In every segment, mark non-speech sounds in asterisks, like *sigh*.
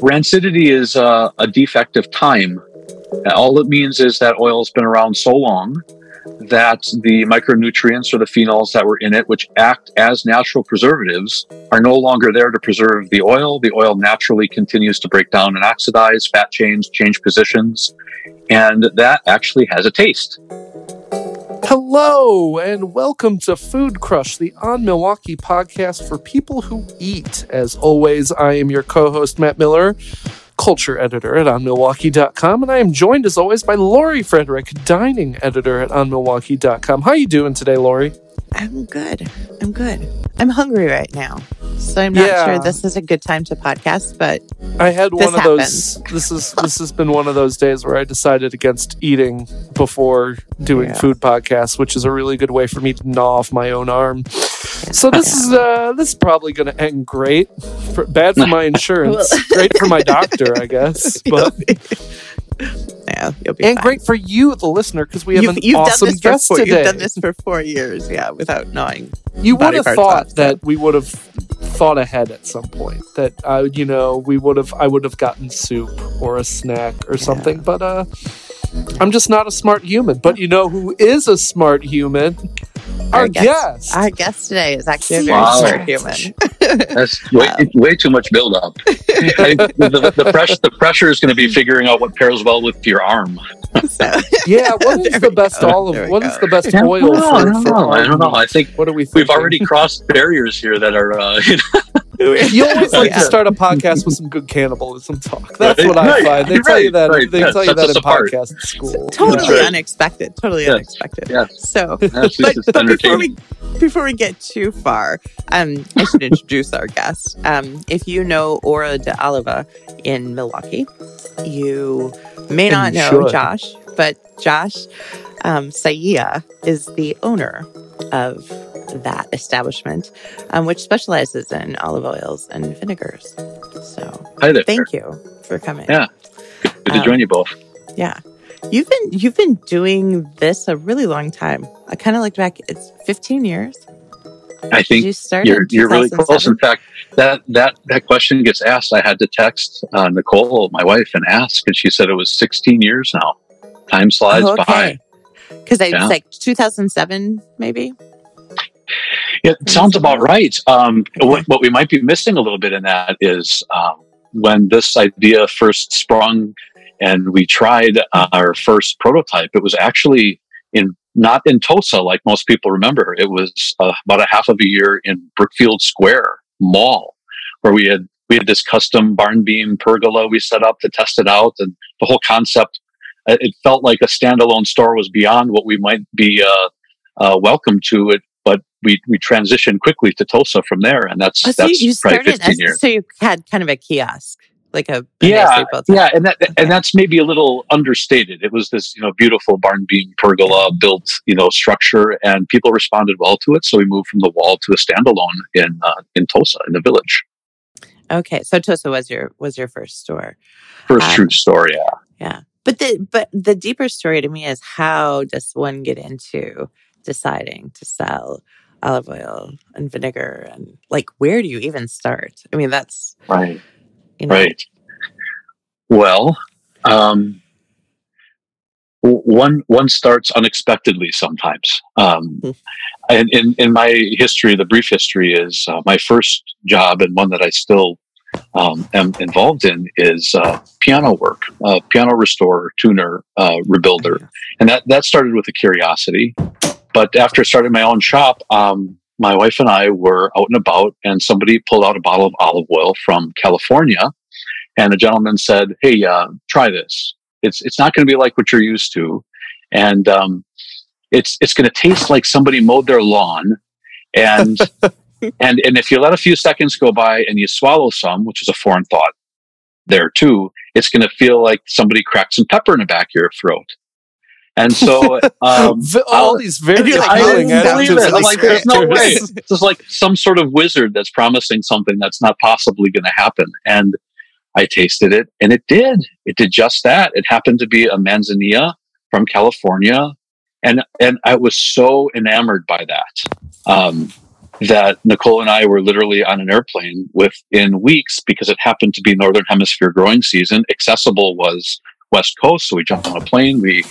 Rancidity is uh, a defect of time. All it means is that oil has been around so long that the micronutrients or the phenols that were in it, which act as natural preservatives, are no longer there to preserve the oil. The oil naturally continues to break down and oxidize, fat chains change positions, and that actually has a taste. Hello, and welcome to Food Crush, the On Milwaukee podcast for people who eat. As always, I am your co host, Matt Mueller, culture editor at OnMilwaukee.com, and I am joined, as always, by Lori Fredrich, dining editor at OnMilwaukee.com. How you doing today, Lori? I'm good. I'm good. I'm hungry right now. So I'm not Yeah. sure this is a good time to podcast, but I had This one of those. *laughs* This is this has been one of those days where I decided against eating before doing Yeah. food podcasts, which is a really good way for me to gnaw off my own arm. So this is uh this is probably going to end great. For, bad for my *laughs* insurance, great for my *laughs* doctor, I guess, but yeah, you'll be and fine. great for you, the listener, because we have You've, an you've awesome done guest four, today. You've done this for four years, yeah, without knowing. you would have thought that we would have thought ahead at some point that uh, you know we would have i would have gotten soup or a snack or something but uh i'm just not a smart human but you know who is a smart human our, Our guest, guest. Our guest today is actually a very Wow. smart *laughs* human. That's way, way too much buildup. *laughs* I, the, the, pressure, the pressure is going to be figuring out what pairs well with your arm. So, *laughs* yeah what is the best go. olive There we what go. is the best I don't oil know, for, I don't for know. I don't know. I think what are we we've already crossed barriers here that are. Uh, you always like to start a podcast with some good cannibalism talk that's Right, what i find they you're tell you that right. they Yeah, tell you that in apart. podcast school totally right. unexpected. Totally Yes. unexpected. Yes. So, at but, but before we before we get too far, um, I should introduce our guest. Um, if you know Oro di Oliva in Milwaukee, you may not you know should. Josh, but Josh um, Saia is the owner of that establishment, um, which specializes in olive oils and vinegars. So, Hi there. thank you for coming. Yeah. Good to Um, join you both. Yeah. You've been you've been doing this a really long time. I kind of looked back. It's 15 years. I think you start you're you're really close. In fact, that that that question gets asked. I had to text uh, Nicole, my wife, and ask, and she said it was 16 years now. Time slides Oh, by. Because it's Yeah. like 2007, maybe. It sounds about right. Um, what, what we might be missing a little bit in that is um, when this idea first sprung and we tried uh, our first prototype, it was actually in not in Tosa like most people remember. It was uh, about a half of a year in Brookfield Square Mall, where we had we had this custom barn beam pergola we set up to test it out, and the whole concept. Uh, It felt like a standalone store was beyond what we might be uh, uh, welcome to it but we we transitioned quickly to Tosa from there, and that's Oh, so that's you probably started fifteen as, years. so you had kind of a kiosk, like a, Yeah, yeah, and that and that's maybe a little understated. It was this you know beautiful barn beam pergola built you know structure, and people responded well to it. So we moved from the wall to a standalone in uh, in Tosa in the village. Okay, so Tosa was your was your first store. First Um, true story. Yeah. Yeah. But the but the deeper story to me is how does one get into deciding to sell olive oil and vinegar and like where do you even start? I mean that's Right. you know Right. Well, um, one one starts unexpectedly sometimes. Um, Hmm. and in in my history, the brief history is uh, my first job and one that I still um, am involved in is uh, piano work, uh, piano restorer, tuner, uh, rebuilder, and that that started with a curiosity. But after starting my own shop, um, my wife and I were out and about, and somebody pulled out a bottle of olive oil from California, and a gentleman said, "Hey, uh, try this. It's it's not going to be like what you're used to, and um, it's it's going to taste like somebody mowed their lawn, and *laughs* *laughs* and and if you let a few seconds go by and you swallow some, which is a foreign thought, there too, it's going to feel like somebody cracked some pepper in the back of your throat." And so, *laughs* um, all these very like I didn't believe it. I'm like, there's no way. descriptors. This is like some sort of wizard that's promising something that's not possibly going to happen. And I tasted it, and it did. It did just that. It happened to be a manzanilla from California, and and I was so enamored by that. Um, that Nicole and I were literally on an airplane within weeks because it happened to be Northern Hemisphere growing season. Accessible was West Coast, so we jumped on a plane. We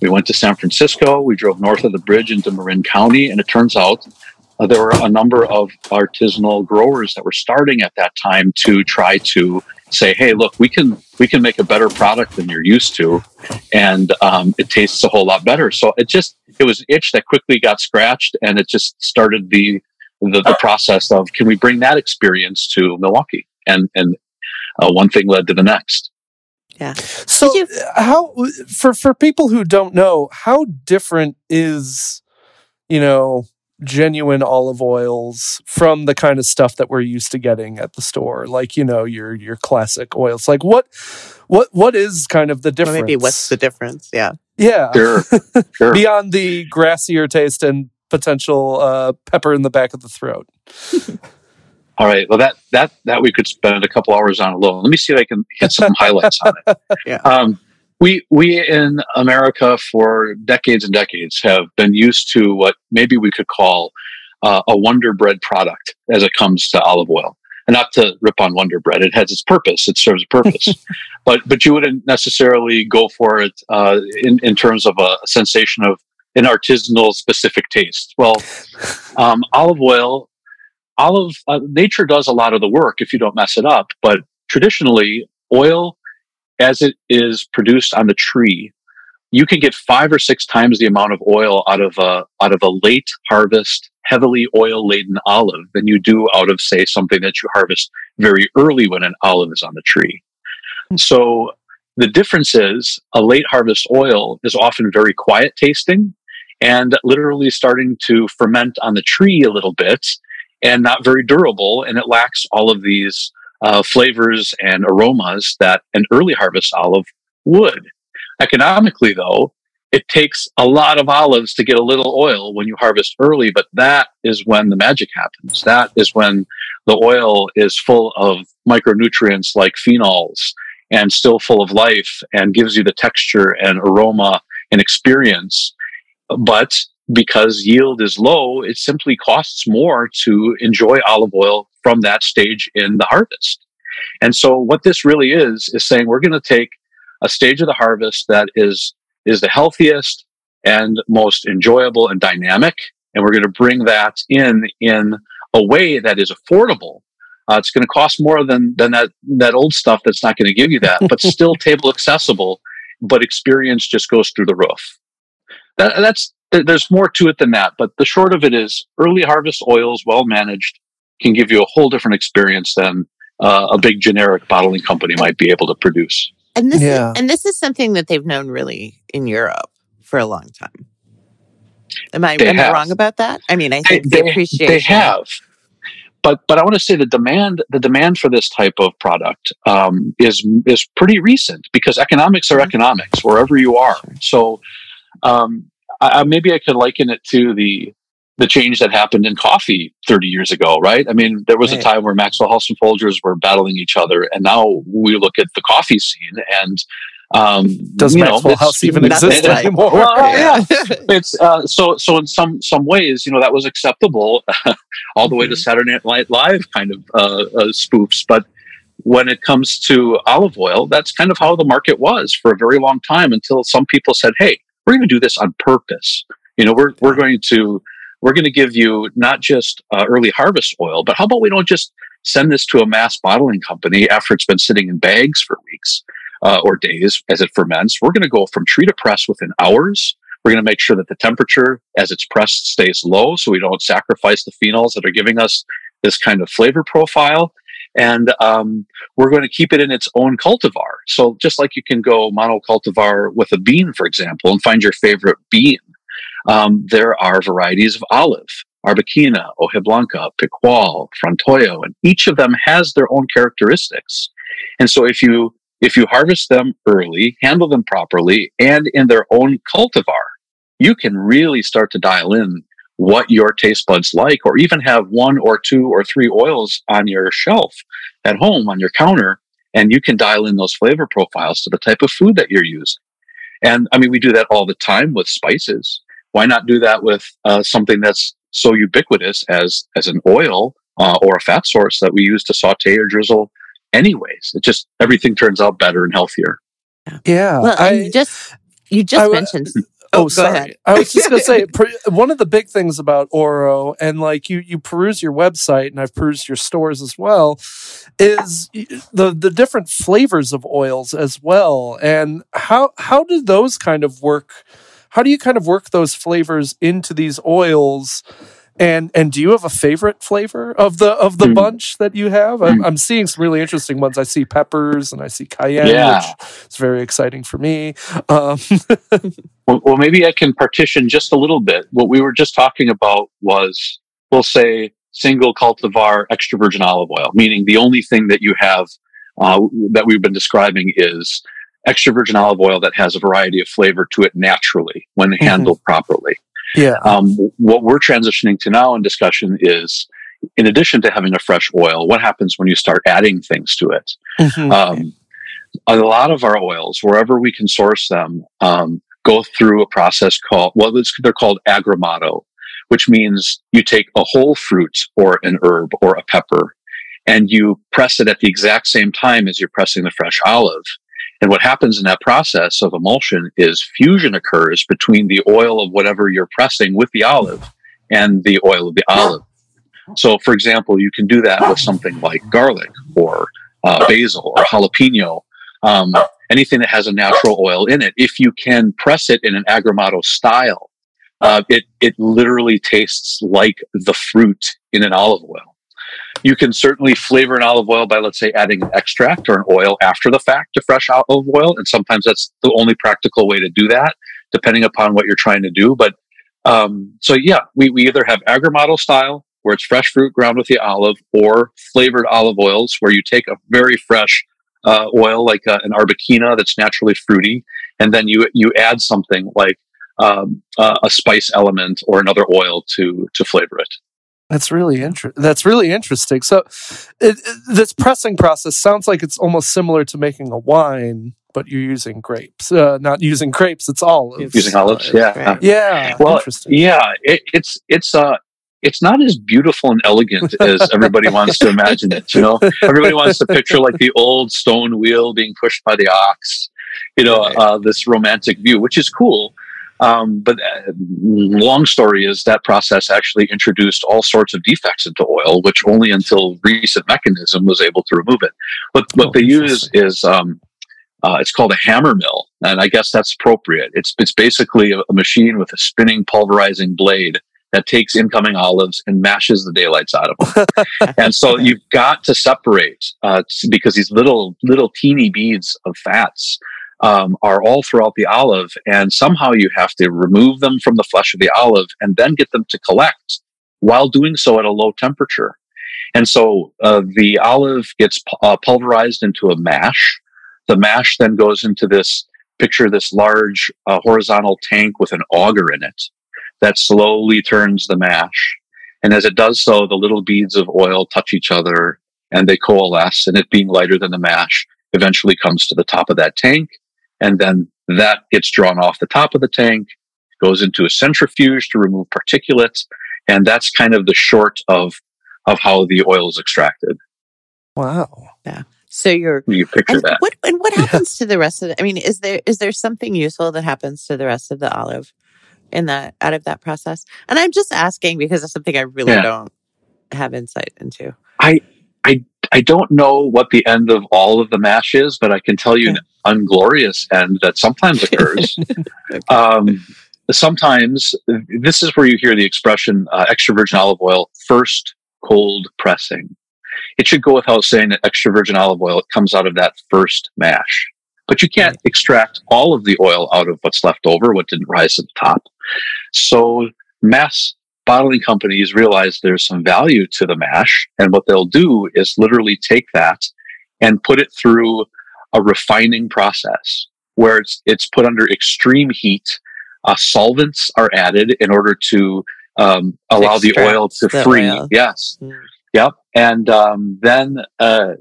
we went to San Francisco. We drove north of the bridge into Marin County, and it turns out uh, there were a number of artisanal growers that were starting at that time to try to say, "Hey, look, we can we can make a better product than you're used to, and um, it tastes a whole lot better." So it just it was itch that quickly got scratched, and it just started the the, the process of can we bring that experience to Milwaukee, and and uh, one thing led to the next. Yeah. So you- how for for people who don't know, how different is you know genuine olive oils from the kind of stuff that we're used to getting at the store like you know your your classic oils like what what what is kind of the difference or maybe what's the difference yeah yeah Sure. *laughs* Sure. beyond the grassier taste and potential uh, pepper in the back of the throat *laughs* All right. Well, that that that we could spend a couple hours on alone. Let me see if I can hit some *laughs* highlights on it. Yeah. Um, we we in America for decades and decades have been used to what maybe we could call uh, a Wonder Bread product as it comes to olive oil. And not to rip on Wonder Bread, it has its purpose. It serves a purpose, *laughs* but but you wouldn't necessarily go for it uh, in in terms of a sensation of an artisanal specific taste. Well, *laughs* um, olive oil olive uh, nature does a lot of the work if you don't mess it up but traditionally oil as it is produced on the tree you can get five or six times the amount of oil out of a out of a late harvest heavily oil laden olive than you do out of say something that you harvest very early when an olive is on the tree so the difference is a late harvest oil is often very quiet tasting and literally starting to ferment on the tree a little bit and not very durable. And it lacks all of these uh, flavors and aromas that an early harvest olive would. Economically, though, it takes a lot of olives to get a little oil when you harvest early, but that is when the magic happens. That is when the oil is full of micronutrients like phenols and still full of life and gives you the texture and aroma and experience. But because yield is low, it simply costs more to enjoy olive oil from that stage in the harvest. And so what this really is, is saying we're going to take a stage of the harvest that is, is the healthiest and most enjoyable and dynamic. And we're going to bring that in, in a way that is affordable. Uh, it's going to cost more than, than that, that old stuff that's not going to give you that, but *laughs* still table accessible, but experience just goes through the roof. That, that's, there's more to it than that, but the short of it is early harvest oils, well managed, can give you a whole different experience than uh, a big generic bottling company might be able to produce. And this Yeah. is, and this is something that they've known really in Europe for a long time. Am I, am I wrong about that? I mean, I They, think the they- appreciation. they have, but but I want to say the demand the demand for this type of product um, is is pretty recent because economics are Mhm. economics wherever you are. So um, I, I- maybe I could liken it to the the change that happened in coffee 30 years ago, right? I mean, there was Right. a time where Maxwell House and Folgers were battling each other, and now we look at the coffee scene and. Um, Does you know, Maxwell it's- House even exist like- anymore? Well, *laughs* yeah. it's uh, so so in some some ways you know that was acceptable *laughs* all the way to Mhm. saturday night live kind of uh, uh, spoofs but when it comes to olive oil that's kind of how the market was for a very long time until some people said hey we're going to do this on purpose. You know we're, we're going to we're going to give you not just uh, early harvest oil but how about we don't just send this to a mass bottling company after it's been sitting in bags for weeks uh, or days as it ferments. We're going to go from tree to press within hours. We're going to make sure that the temperature as it's pressed stays low so we don't sacrifice the phenols that are giving us this kind of flavor profile. And um, we're going to keep it in its own cultivar. So just like you can go monocultivar with a bean, for example, and find your favorite bean, um, there are varieties of olive. Arbequina, Hoja Blanca, Picual, Frantoio, and each of them has their own characteristics. And so if you if you harvest them early, handle them properly, and in their own cultivar, you can really start to dial in what your taste buds like, or even have one or two or three oils on your shelf at home on your counter, and you can dial in those flavor profiles to the type of food that you're using. And I mean, we do that all the time with spices. Why not do that with uh, something that's so ubiquitous as as an oil uh, or a fat source that we use to saute or drizzle anyways. It just everything turns out better and healthier. Yeah, Well, I- you just you just I wa- mentioned. *laughs* Oh, oh, go sorry. I was just gonna say *laughs* one of the big things about Oro, and like you, you peruse your website, and I've perused your stores as well, is the the different flavors of oils as well, and how how do those kind of work? How do you kind of work those flavors into these oils? And and do you have a favorite flavor of the of the Mm. bunch that you have? I'm, I'm seeing some really interesting ones. I see peppers and I see cayenne, Yeah. which is very exciting for me. Um, *laughs* Well, well, maybe I can partition just a little bit. What we were just talking about was, we'll say, single cultivar extra virgin olive oil, meaning the only thing that you have uh, that we've been describing is extra virgin olive oil that has a variety of flavor to it naturally when handled properly. Yeah. Um, what we're transitioning to now in discussion is, in addition to having a fresh oil, what happens when you start adding things to it? Mhm. Um, a lot of our oils, wherever we can source them, um, go through a process called well, it's, they're called agrumato, which means you take a whole fruit or an herb or a pepper, and you press it at the exact same time as you're pressing the fresh olive. And what happens in that process of emulsion is fusion occurs between the oil of whatever you're pressing with the olive and the oil of the olive. So, for example, you can do that with something like garlic or uh, basil or jalapeno, um, anything that has a natural oil in it. If you can press it in an agrumato style, uh, it it literally tastes like the fruit in an olive oil. You can certainly flavor an olive oil by, let's say, adding an extract or an oil after the fact to fresh olive oil, and sometimes that's the only practical way to do that, depending upon what you're trying to do. But um, so yeah, we, we either have agrumato style where it's fresh fruit ground with the olive, or flavored olive oils where you take a very fresh uh, oil like uh, an arbequina that's naturally fruity, and then you you add something like um, uh, a spice element or another oil to to flavor it. That's really interesting. That's really interesting. So, it, it- this pressing process sounds like it's almost similar to making a wine, but you're using grapes. Uh, not using grapes; it's olives. Using olives, Uh, yeah. Right. Yeah. Well, interesting. Yeah, it, it's it's uh it's not as beautiful and elegant *laughs* as everybody wants to imagine it. You know, everybody wants to picture like the old stone wheel being pushed by the ox. You know, Right. uh, this romantic view, which is cool. Um, but uh, long story is that process actually introduced all sorts of defects into oil, which only until recent mechanism was able to remove it. What what Oh, they use is um, uh, it's called a hammer mill, and I guess that's appropriate. It's it's basically a, a machine with a spinning pulverizing blade that takes incoming olives and mashes the daylights out of them. *laughs* and so you've got to separate uh, because these little little teeny beads of fats um, are all throughout the olive, and somehow you have to remove them from the flesh of the olive and then get them to collect while doing so at a low temperature. And so uh, the olive gets uh, pulverized into a mash. The mash then goes into this picture this large uh, horizontal tank with an auger in it that slowly turns the mash. And as it does so, the little beads of oil touch each other and they coalesce, and it being lighter than the mash eventually comes to the top of that tank. And then that gets drawn off the top of the tank, goes into a centrifuge to remove particulates. And that's kind of the short of, of how the oil is extracted. Wow. Yeah. So you're You picture and that. what and what happens to the rest of it? I mean, is there is there something useful that happens to the rest of the olive in that out of that process? And I'm just asking because it's something I really Yeah. don't have insight into. I I don't know what the end of all of the mash is, but I can tell you an unglorious end that sometimes *laughs* occurs. um, sometimes this is where you hear the expression uh, extra virgin olive oil first cold pressing. It should go without saying that extra virgin olive oil comes out of that first mash. But you can't extract all of the oil out of what's left over, what didn't rise to the top. So mass bottling companies realize there's some value to the mash. And what they'll do is literally take that and put it through a refining process where it's, it's put under extreme heat. Uh, solvents are added in order to um, allow the oil to the free. oil. Yes. Mm. Yep. And um, then, uh,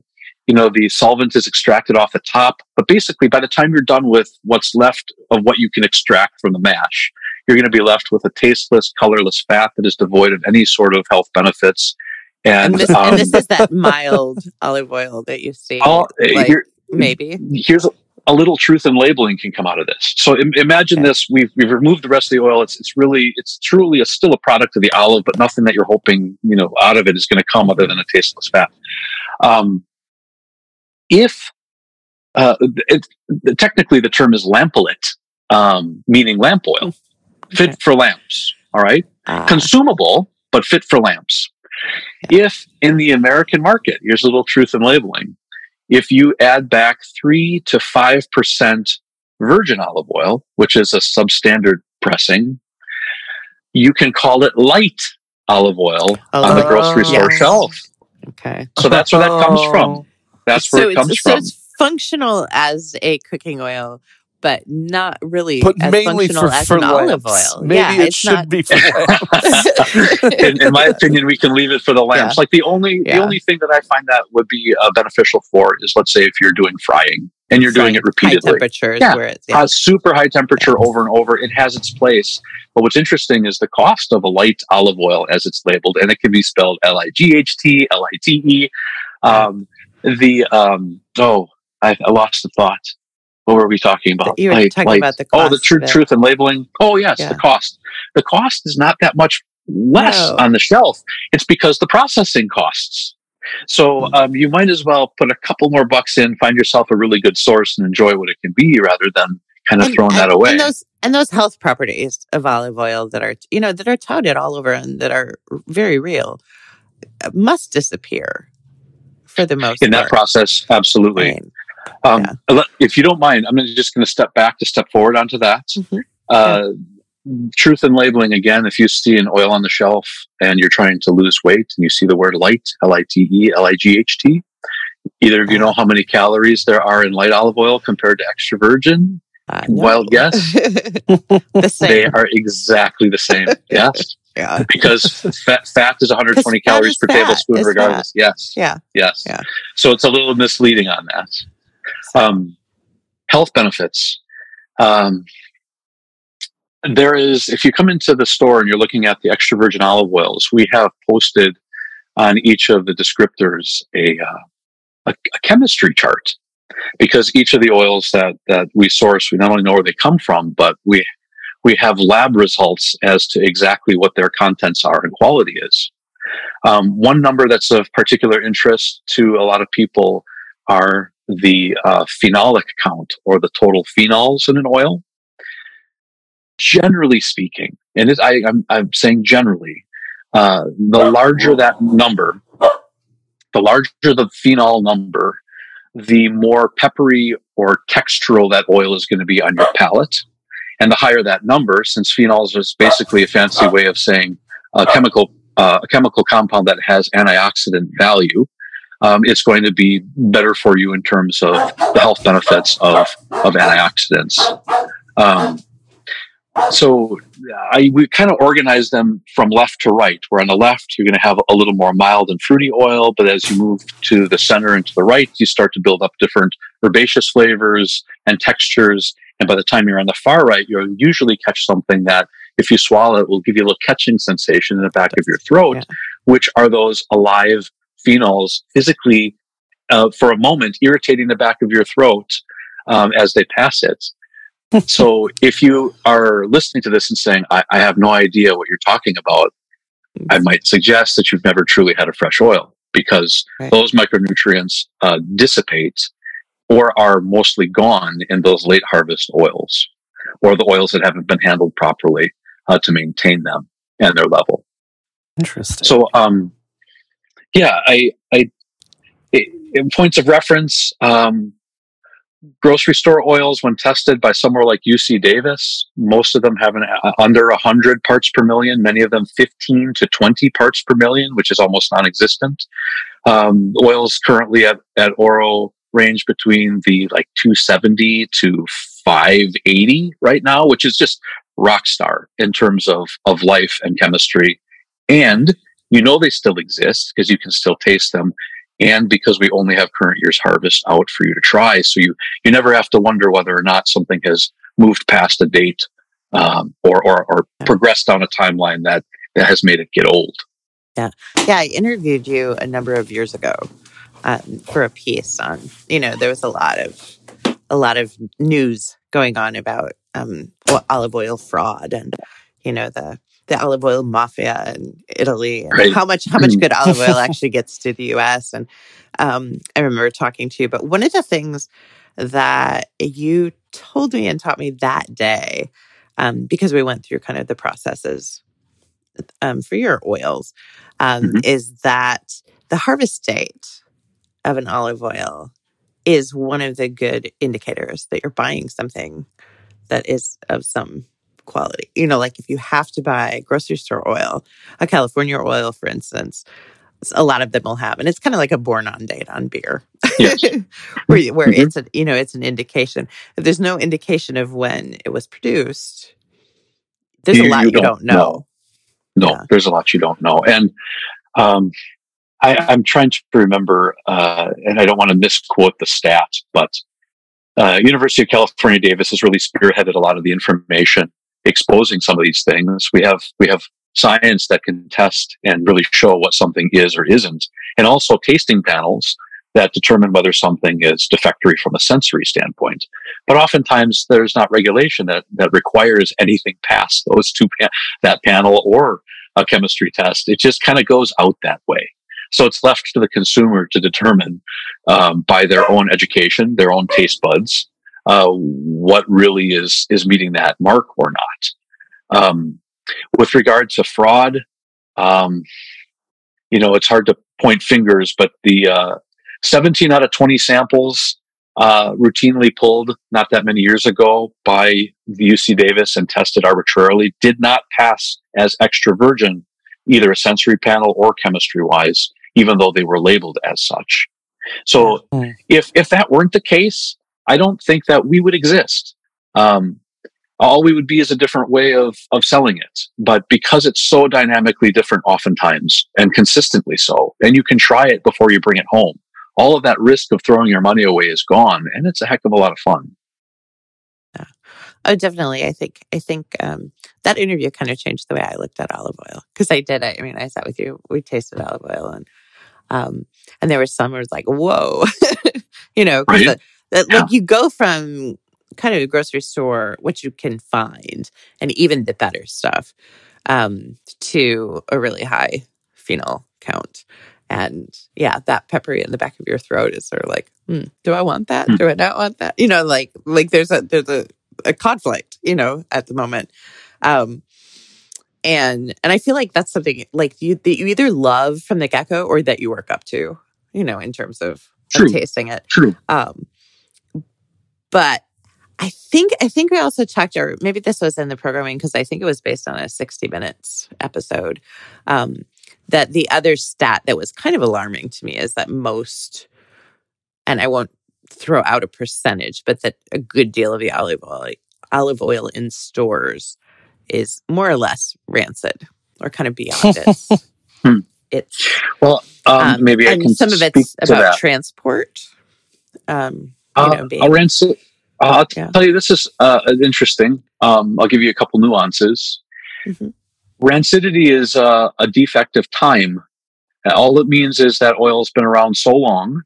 you know, the solvent is extracted off the top. But basically, by the time you're done with what's left of what you can extract from the mash, you're going to be left with a tasteless, colorless fat that is devoid of any sort of health benefits. And, And this, um, and this is that *laughs* mild olive oil that you see. all- like, here- maybe. here's a, a little truth in labeling can come out of this. So Im- imagine Okay. this: we've we've removed the rest of the oil. It's it's really it's truly a, still a product of the olive, but nothing that you're hoping you know out of it is going to come other than a tasteless fat. Um, if uh, it, technically the term is lampante, um, meaning lamp oil, fit for lamps. All right Ah, consumable, but fit for lamps. If in the American market, here's a little truth in labeling. If you add back three to five percent virgin olive oil, which is a substandard pressing, you can call it light olive oil on the Oh, grocery store yes. shelf. okay. So that's where that comes Oh. from. That's where so it comes it's, so from. it's functional as a cooking oil, but not really But as mainly functional for, as for an olive oil. Maybe yeah, it it's should not. be *laughs* for lamps. in, in my opinion, we can leave it for the lamps. Like the only Yeah. the only thing that I find that would be uh, beneficial for is, let's say, if you're doing frying and you're doing it High repeatedly, temperatures Yeah. where it's yeah. uh, super high temperature over and over, it has its place. But what's interesting is the cost of a light olive oil, as it's labeled, and it can be spelled L I G H T, L I T E. Um, the um, oh, I, I lost the thought. What were we talking about? You were Light, talking light. about the oh, the cost truth, truth and labeling. Oh, yes, Yeah. the cost. The cost is not that much less No. on the shelf. It's because the processing costs. So Mm-hmm. um, you might as well put a couple more bucks in, find yourself a really good source, and enjoy what it can be, rather than kind of And- throwing that away. And those and those health properties of olive oil that are you know that are touted all over and that are very real uh, must disappear for the most in that process, absolutely. Right. Um, Yeah. If you don't mind, I'm just going to step back to step forward onto that. Mhm. Uh, Truth in labeling again. If you see an oil on the shelf and you're trying to lose weight and you see the word light, L I T E L I G H T, either of you know how many calories there are in light olive oil compared to extra virgin? Uh, no. Wild guess. *laughs* the They are exactly the same. *laughs* yes. Yeah. Because fat, fat is *laughs* 120 calories is per fat. tablespoon, It's regardless. Yes. Yeah. Yes. Yeah. So it's a little misleading on that. Um, health benefits. Um, there is, if you come into the store and you're looking at the extra virgin olive oils, we have posted on each of the descriptors a, uh, a, a chemistry chart because each of the oils that, that we source, we not only know where they come from, but we, we have lab results as to exactly what their contents are and quality is. Um, one number that's of particular interest to a lot of people are the uh, phenolic count or the total phenols in an oil. Generally speaking, and I, I'm, I'm saying generally, uh, the larger that number, the larger the phenol number, the more peppery or textural that oil is going to be on your palate. And the higher that number, since phenols is basically a fancy way of saying a chemical, uh, a chemical compound that has antioxidant value, um, it's going to be better for you in terms of the health benefits of, of antioxidants. Um, so I, we kind of organize them from left to right, where on the left, you're going to have a little more mild and fruity oil. But as you move to the center and to the right, you start to build up different herbaceous flavors and textures. And by the time you're on the far right, you'll usually catch something that if you swallow it will give you a little catching sensation in the back of your throat, Yeah. which are those alive phenols physically uh, for a moment irritating the back of your throat um, as they pass it. *laughs* so if you are listening to this and saying, I, I have no idea what you're talking about, I might suggest that you've never truly had a fresh oil because Right. those micronutrients uh, dissipate or are mostly gone in those late harvest oils or the oils that haven't been handled properly uh, to maintain them and their level. Interesting. So, um, yeah, I, I, i in points of reference, um, grocery store oils, when tested by somewhere like UC Davis, most of them have an uh, under 100 parts per million, many of them 15 to 20 parts per million, which is almost non existent. Um, oils currently at, at Oro range between the like 270 to 580 right now, which is just rock star in terms of, of life and chemistry. And you know they still exist because you can still taste them and because we only have current year's harvest out for you to try so you you never have to wonder whether or not something has moved past a date um, or, or, or progressed down a timeline that, that has made it get old. Yeah. Yeah. I interviewed you a number of years ago um, for a piece on, you know, there was a lot of, a lot of news going on about um, olive oil fraud and, you know, the, the olive oil mafia in Italy and right. how much how much good olive oil *laughs* actually gets to the US. And um, I remember talking to you, but one of the things that you told me and taught me that day, um, because we went through kind of the processes um, for your oils, um, mm-hmm. is that the harvest date of an olive oil is one of the good indicators that you're buying something that is of some quality. You know, like if you have to buy grocery store oil, a California oil, for instance, a lot of them will have, and it's kind of like a born on date on beer, yes. *laughs* where, where mm-hmm. it's a you know it's an indication. If there's no indication of when it was produced, there's you, a lot you, don't, don't know. know. No, yeah. there's a lot you don't know, and um, I, am trying to remember, uh, and I don't want to misquote the stat, but uh, University of California Davis has really spearheaded a lot of the information exposing some of these things. We have we have science that can test and really show what something is or isn't, and also tasting panels that determine whether something is defectory from a sensory standpoint. But oftentimes there's not regulation that, that requires anything past those two, pa- that panel or a chemistry test. It just kind of goes out that way. So it's left to the consumer to determine um, by their own education, their own taste buds, uh, what really is is meeting that mark or not. Um, with regard to fraud, um, you know, it's hard to point fingers, but the uh, 17 out of 20 samples uh, routinely pulled not that many years ago by the UC Davis and tested arbitrarily did not pass as extra virgin, either a sensory panel or chemistry wise, even though they were labeled as such. So mm. if, if that weren't the case, I don't think that we would exist. Um, all we would be is a different way of, of selling it. But because it's so dynamically different oftentimes and consistently so, and you can try it before you bring it home, all of that risk of throwing your money away is gone. And it's a heck of a lot of fun. Yeah. Oh, definitely. I think, I think, um, that interview kind of changed the way I looked at olive oil. Cause I did. I, I mean, I sat with you, we tasted olive oil and, um, and there was some where it was like, whoa, *laughs* you know, right? That yeah. like you go from kind of a grocery store, what you can find, and even the better stuff, um, to a really high phenol count. And yeah, that peppery in the back of your throat is sort of like, hmm, do I want that? Hmm. Do I not want that? You know, like like there's a there's a, a conflict, you know, at the moment. Um, and and I feel like that's something like you that you either love from the get go or that you work up to, you know, in terms of, of tasting it. True. Um, but I think I think we also talked, or maybe this was in the programming because I think it was based on a 60 minutes episode. Um, that the other stat that was kind of alarming to me is that most, and I won't throw out a percentage, but that a good deal of the olive oil olive oil in stores is more or less rancid or kind of beyond it. *laughs* Hmm. It's well, um, um, maybe I can some of it's about transport. Um, uh, know, being, rancid uh, I'll yeah. tell you, this is uh, interesting. Um, I'll give you a couple nuances. Mm-hmm. Rancidity is uh, a defect of time. All it means is that oil's been around so long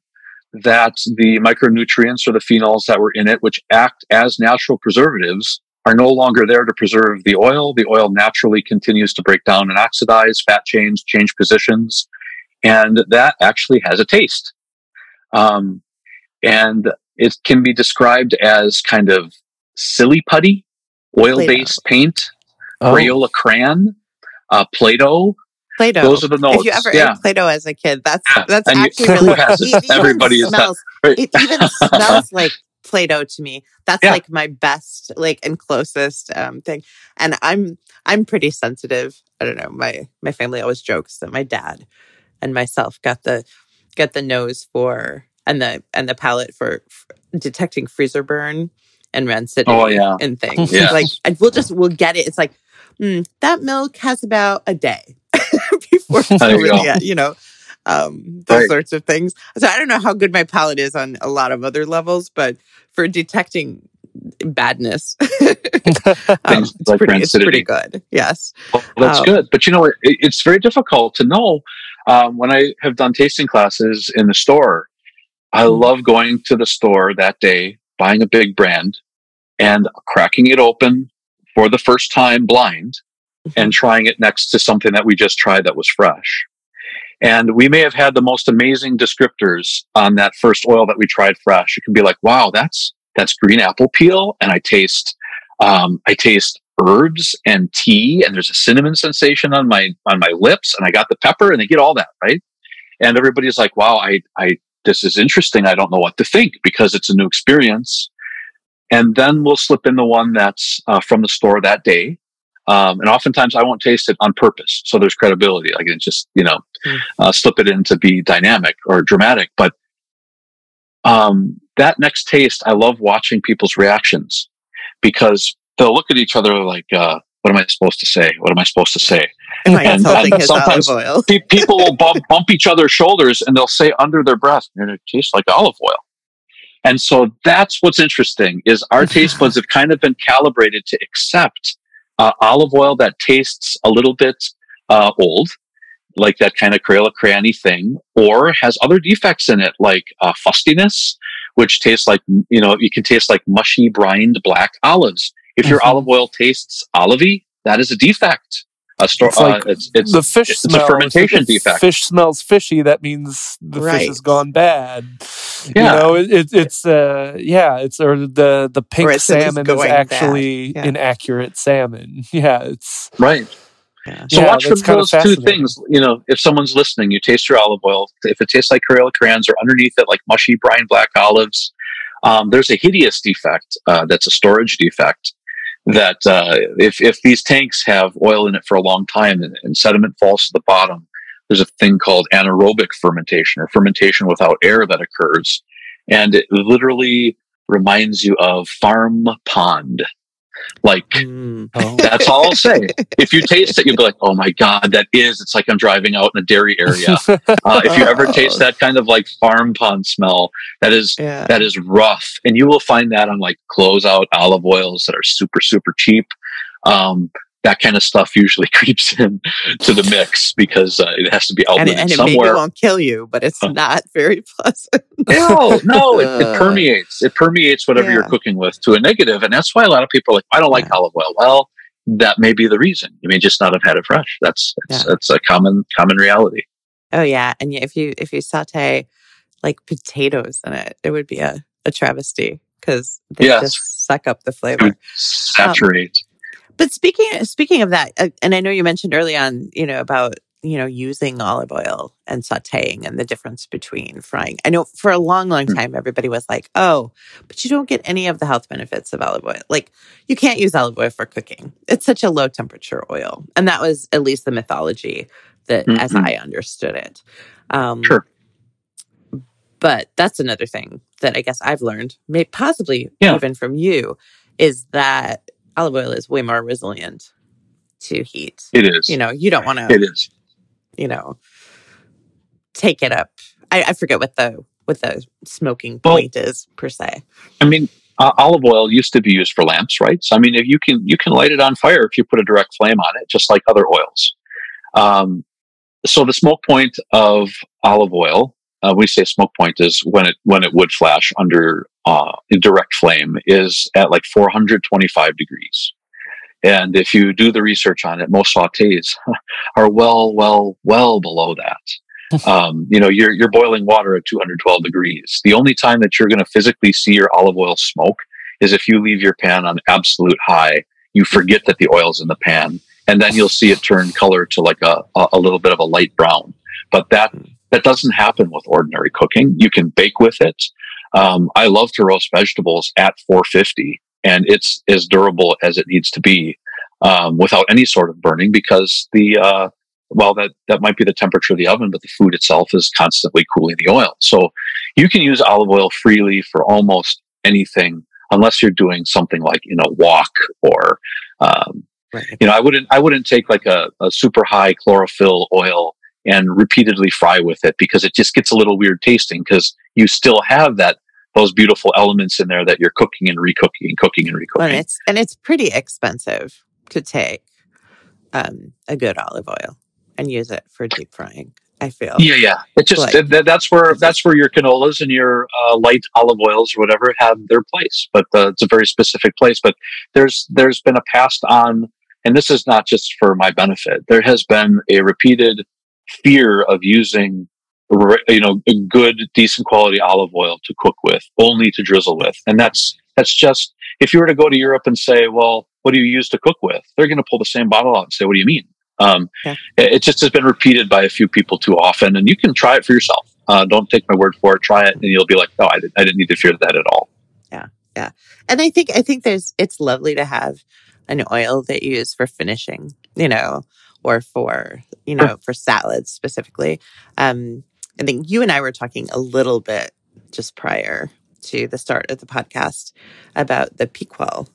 that the micronutrients or the phenols that were in it, which act as natural preservatives, are no longer there to preserve the oil. The oil naturally continues to break down and oxidize, fat chains change positions, and that actually has a taste. Um, and it can be described as kind of silly putty, oil based paint, oh. Crayola crayon, uh, Play Doh. Play Doh. Those are the notes. If you ever yeah. ate Play Doh as a kid, that's that's and actually you, really it, everybody smells. *laughs* Right. It even smells *laughs* like Play Doh to me. That's yeah. like my best, like and closest um, thing. And I'm I'm pretty sensitive. I don't know. My my family always jokes that my dad and myself got the got the nose for and the and the palette for, for detecting freezer burn and rancidity oh, yeah. and things. *laughs* Yeah. Like we'll just we'll get it. It's like mm, that milk has about a day *laughs* before *laughs* you, you know um, those right. sorts of things. So I don't know how good my palate is on a lot of other levels, but for detecting badness. um, it's like pretty, it's pretty good. Yes. Well, that's um, good. But you know, it, it's very difficult to know. Um, when I have done tasting classes in the store, I love going to the store that day, buying a big brand and cracking it open for the first time blind mm-hmm. and trying it next to something that we just tried that was fresh. And we may have had the most amazing descriptors on that first oil that we tried fresh. It can be like, wow, that's that's green apple peel, and I taste um, I taste herbs and tea, and there's a cinnamon sensation on my on my lips, and I got the pepper, and they get all that right. And everybody's like, wow, I I this is interesting. I don't know what to think because it's a new experience. And then we'll slip in the one that's uh, from the store that day. Um, and oftentimes I won't taste it on purpose. So there's credibility. I can just, you know, mm. uh, slip it in to be dynamic or dramatic. But um, that next taste, I love watching people's reactions because they'll look at each other like, uh, what am I supposed to say? What am I supposed to say? And, and sometimes people will *laughs* bump, bump, each other's shoulders and they'll say under their breath, it tastes like olive oil. And so that's what's interesting is our *laughs* taste buds have kind of been calibrated to accept uh, olive oil that tastes a little bit uh, old, like that kind of Crayola crayon thing, or has other defects in it, like uh, fustiness, which tastes like, you know, you can taste like mushy, brined black olives. If your mm-hmm. olive oil tastes olivey, that is a defect. A store, it's, like uh, it's, it's, the fish it's smell. a fermentation defect. Fish smells fishy. That means the right. fish has gone bad. Yeah. You know, it, it, it's uh, yeah, it's or the the pink salmon is actually yeah. inaccurate salmon. *laughs* Yeah, it's right. Yeah. So yeah, watch for those two things. You know, if someone's listening, you taste your olive oil. If it tastes like Crayola crayons or underneath it like mushy brine black olives, um, there's a hideous defect uh, that's a storage defect that uh, if if these tanks have oil in it for a long time and, and, sediment falls to the bottom, there's a thing called anaerobic fermentation or fermentation without air that occurs, and it literally reminds you of farm pond. Like mm. oh. that's all I'll *laughs* say. if you taste it, you'll be like, "Oh my god, that is!" It's like I'm driving out in a dairy area. *laughs* uh, if you ever *laughs* taste that kind of like farm pond smell, that is yeah. that is rough, and you will find that on like closeout olive oils that are super super cheap. Um, that kind of stuff usually *laughs* creeps in to the mix because uh, it has to be outletted and, and it somewhere. maybe won't kill you, but it's not very *laughs* pleasant. no, no, it, it, permeates. It permeates whatever yeah. you're cooking with to a negative, and that's why a lot of people are like, "I don't like yeah. olive oil." Well, that may be the reason. You may just not have had it fresh. That's that's, yeah. that's a common common reality. Oh yeah, and if you if you saute like potatoes in it, it would be a, a travesty because they yes. just suck up the flavor. Saturate. Um, but speaking speaking of that, uh, and I know you mentioned early on, you know, about you know using olive oil and sautéing and the difference between frying. I know for a long, long hmm. time, everybody was like, "Oh, but you don't get any of the health benefits of olive oil. Like you can't use olive oil for cooking. It's such a low temperature oil." And that was at least the mythology that, mm-hmm. as I understood it. Um, sure. But that's another thing that I guess I've learned, maybe possibly yeah. even from you, is that olive oil is way more resilient to heat. It is. You know, you don't want to. It is. You know, take it up. I, I forget what the what the smoking point well, is per se. I mean, uh, olive oil used to be used for lamps, right? So I mean, if you can you can light it on fire if you put a direct flame on it, just like other oils. Um, so the smoke point of olive oil, uh, we say smoke point is when it when it would flash under uh, direct flame is at like 425 degrees. And if you do the research on it, most sautés *laughs* are well, well, well below that. *laughs* um, you know, you're, you're boiling water at 212 degrees. The only time that you're going to physically see your olive oil smoke is if you leave your pan on absolute high. You forget that the oil's in the pan, and then you'll see it turn color to like a, a little bit of a light brown. But that that doesn't happen with ordinary cooking. You can bake with it. Um, I love to roast vegetables at 450 and it's as durable as it needs to be um, without any sort of burning because the uh, well that that might be the temperature of the oven but the food itself is constantly cooling the oil so you can use olive oil freely for almost anything unless you're doing something like you know wok or um, right. you know i wouldn't i wouldn't take like a, a super high chlorophyll oil and repeatedly fry with it because it just gets a little weird tasting because you still have that those beautiful elements in there that you're cooking and recooking and cooking and recooking. And it's and it's pretty expensive to take um, a good olive oil and use it for deep frying. I feel. Yeah, yeah. It just Like- that, that's where that's where your canolas and your uh, light olive oils or whatever have their place. But uh, it's a very specific place. But there's there's been a passed on, and this is not just for my benefit. There has been a repeated fear of using, you know, a good, decent quality olive oil to cook with, only to drizzle with, and that's that's just if you were to go to Europe and say, well, what do you use to cook with? They're going to pull the same bottle out and say, what do you mean? Um, Yeah. it, just has been repeated by a few people too often, and you can try it for yourself. Uh, don't take my word for it. Try it, and you'll be like, "Oh, I, didn't, I didn't need to fear that at all." Yeah yeah and I think I think there's it's lovely to have an oil that you use for finishing, you know, or for you know for salads specifically. Um, I think you and I were talking a little bit just prior to the start of the podcast about the Picual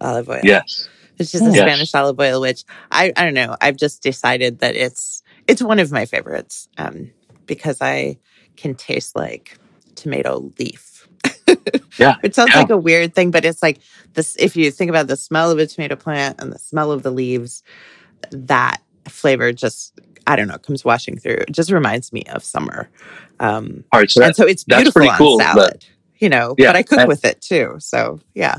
olive oil. Yes, which is a Yes. Spanish olive oil, which I, I don't know. I've just decided that it's it's one of my favorites um, because I can taste like tomato leaf. Yeah, *laughs* it sounds yeah. like a weird thing, but it's like this. If you think about the smell of a tomato plant and the smell of the leaves, that flavor just I don't know comes washing through. It just reminds me of summer. Um, all right. So and so it's beautiful on cool, but- salad. you know, Yeah, but I cook and- with it too. So yeah,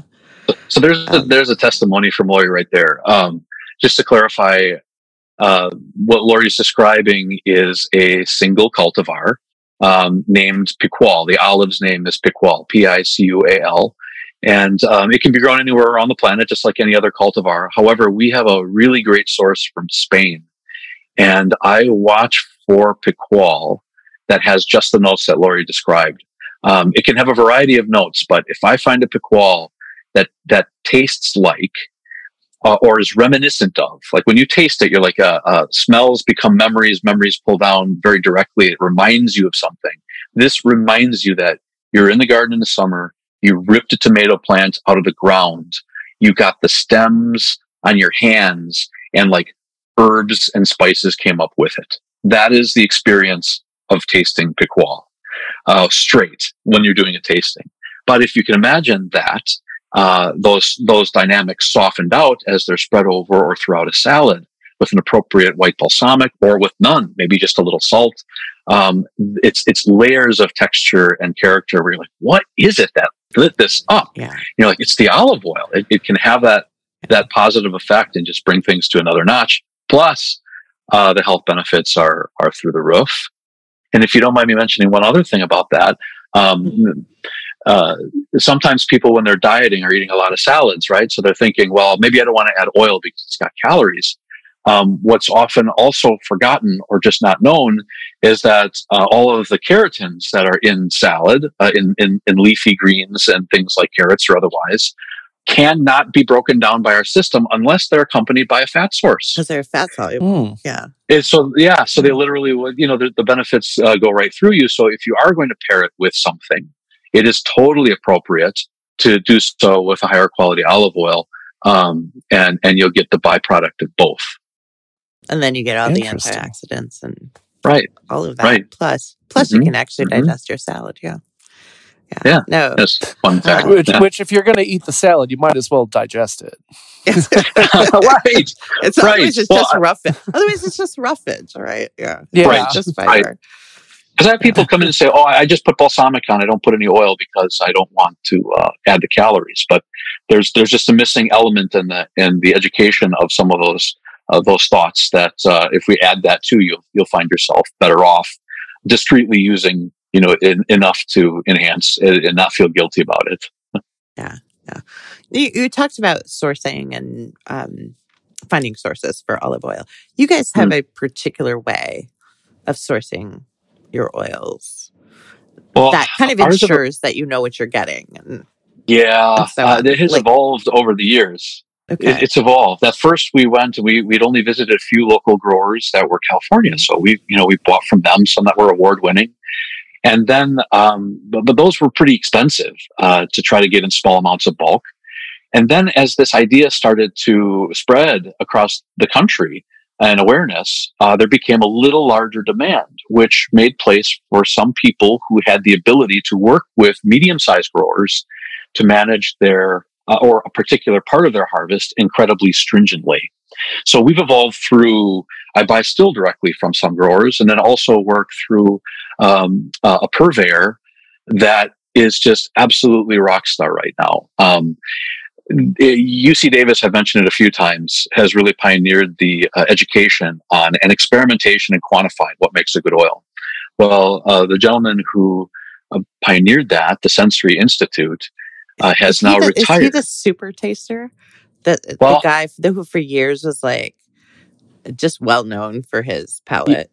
so there's a, Um, there's a testimony from Lori right there. Um, just to clarify, uh, what Lori's describing is a single cultivar um, named Picual. The olive's name is Picual, P-I-C-U-A-L. And um, it can be grown anywhere around the planet, just like any other cultivar. However, we have a really great source from Spain. And I watch for Picual that has just the notes that Lori described. Um, it can have a variety of notes, but if I find a Picual that, that tastes like uh, or is reminiscent of. Like when you taste it, you're like, uh, uh, smells become memories, memories pull down very directly. It reminds you of something. This reminds you that you're in the garden in the summer. You ripped a tomato plant out of the ground. You got the stems on your hands and like herbs and spices came up with it. That is the experience of tasting picual, uh, straight when you're doing a tasting. But if you can imagine that, uh, those those dynamics softened out as they're spread over or throughout a salad with an appropriate white balsamic or with none, maybe just a little salt. Um, it's it's layers of texture and character where you're like, what is it that lit this up? yeah. You know, like it's the olive oil. It, it can have that that positive effect and just bring things to another notch. Plus, uh, the health benefits are are through the roof. And if you don't mind me mentioning one other thing about that, um, uh, sometimes people when they're dieting are eating a lot of salads, right? So they're thinking, well, maybe I don't want to add oil because it's got calories. Um, what's often also forgotten or just not known is that uh, all of the carotenes that are in salad, uh, in, in in leafy greens and things like carrots or otherwise, cannot be broken down by our system unless they're accompanied by a fat source. because they're fat soluble. Mm. Yeah. It's so yeah, so they literally would, you know, the, the benefits uh, go right through you. So if you are going to pair it with something, it is totally appropriate to do so with a higher quality olive oil, um, and and you'll get the byproduct of both. And then you get all the antioxidants and Right. all of that. Right. Plus, plus you Mhm. can actually Mhm. digest your salad. Yeah. Yeah. Yeah. No. That's fun *laughs* fact. Which, Yeah. which, if you're going to eat the salad, you might as well digest it. *laughs* right. it's Right. otherwise it's Well, just roughage. Otherwise, it's just roughage. All right. Yeah. Yeah. Right. Just Right. Because I have people come in and say, "Oh, I just put balsamic on. I don't put any oil because I don't want to uh, add the calories." But there's there's just a missing element in the in the education of some of those uh, those thoughts that uh, if we add that to you, you'll find yourself better off discreetly using you know in, enough to enhance it and not feel guilty about it. *laughs* Yeah, You, you talked about sourcing and um, finding sources for olive oil. You guys have Hmm. a particular way of sourcing your oils Well, that kind of ours have ensures that you know what you're getting. And, yeah, and so uh, it has Like- evolved over the years. Okay. It, it's evolved. At first, we went. And we we'd only visited a few local growers that were California, so we you know we bought from them some that were award winning, and then um, but, but those were pretty expensive uh, to try to get in small amounts of bulk. And then as this idea started to spread across the country and awareness, uh, there became a little larger demand which made place for some people who had the ability to work with medium sized growers to manage their uh, or a particular part of their harvest incredibly stringently. So we've evolved through, I buy still directly from some growers and then also work through um, uh, a purveyor that is just absolutely rock star right now. Um, UC Davis, I've mentioned it a few times, has really pioneered the uh, education on and experimentation and quantifying what makes a good oil. Well, uh, the gentleman who uh, pioneered that, the Sensory Institute, uh, has now the, retired. Is he the super taster? The, well, the guy who for years was like just well known for his palate.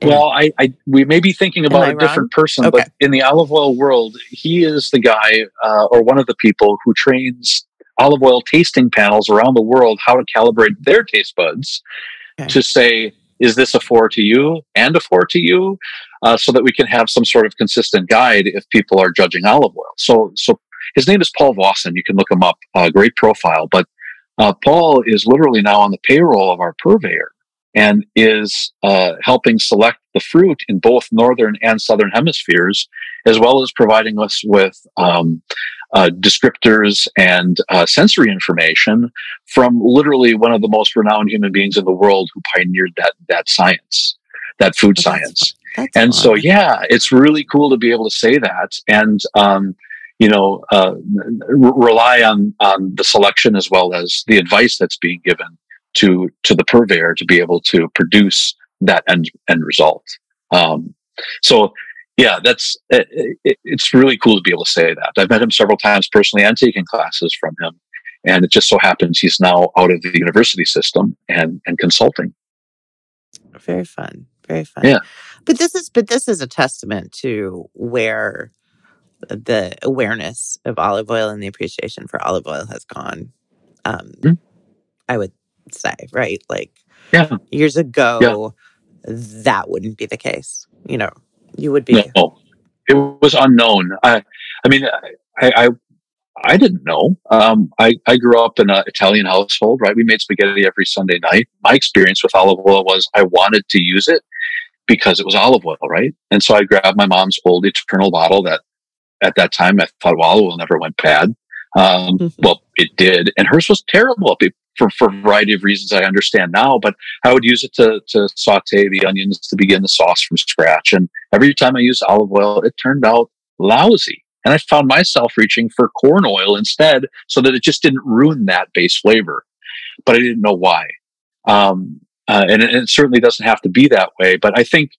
Well, I, I, we may be thinking about a different person, okay. but in the olive oil world, he is the guy uh, or one of the people who trains olive oil tasting panels around the world how to calibrate their taste buds okay. to say, is this a four to you and a four to you? Uh, so that we can have some sort of consistent guide if people are judging olive oil. So, so his name is Paul Vossen. You can look him up. Uh, great profile. But uh, Paul is literally now on the payroll of our purveyor and is uh, helping select the fruit in both northern and southern hemispheres, as well as providing us with um, uh, descriptors and uh, sensory information from literally one of the most renowned human beings in the world who pioneered that that science, that food that's, science. That's and fun. so, yeah, it's really cool to be able to say that. And um, you know, uh, rely on on the selection as well as the advice that's being given to to the purveyor to be able to produce that end end result. Um, so, yeah, that's it, it, it's really cool to be able to say that. I've met him several times personally and taken classes from him, and it just so happens he's now out of the university system and and consulting. Very fun, very fun. Yeah, but this is but this is a testament to where the awareness of olive oil and the appreciation for olive oil has gone. Um, mm-hmm. I would say, right? Like yeah. years ago, yeah. that wouldn't be the case. You know, you would be. No, it was unknown. I, I mean, I, I, I didn't know. Um, I, I grew up in an Italian household, right? We made spaghetti every Sunday night. My experience with olive oil was I wanted to use it because it was olive oil, right? And so I grabbed my mom's old eternal bottle that at that time, I thought, well, olive oil never went bad. Um, mm-hmm. Well, it did, and hers was terrible for for a variety of reasons I understand now. But I would use it to to saute the onions to begin the sauce from scratch, and every time I used olive oil, it turned out lousy. And I found myself reaching for corn oil instead, so that it just didn't ruin that base flavor. But I didn't know why. Um, uh, and, it, it certainly doesn't have to be that way. But I think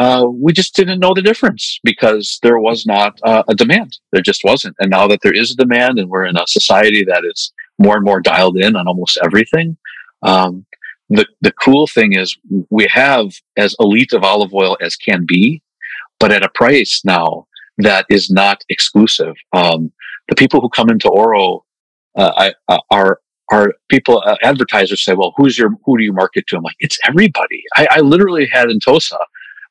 uh, we just didn't know the difference because there was not uh, a demand. There just wasn't. And now that there is a demand and we're in a society that is more and more dialed in on almost everything, um, the, the cool thing is we have as elite of olive oil as can be, but at a price now that is not exclusive. Um, the people who come into Oro uh, I, uh, are are people uh, advertisers say, "Well, who's your who do you market to?" I'm like, it's everybody. I, I literally had in Tosa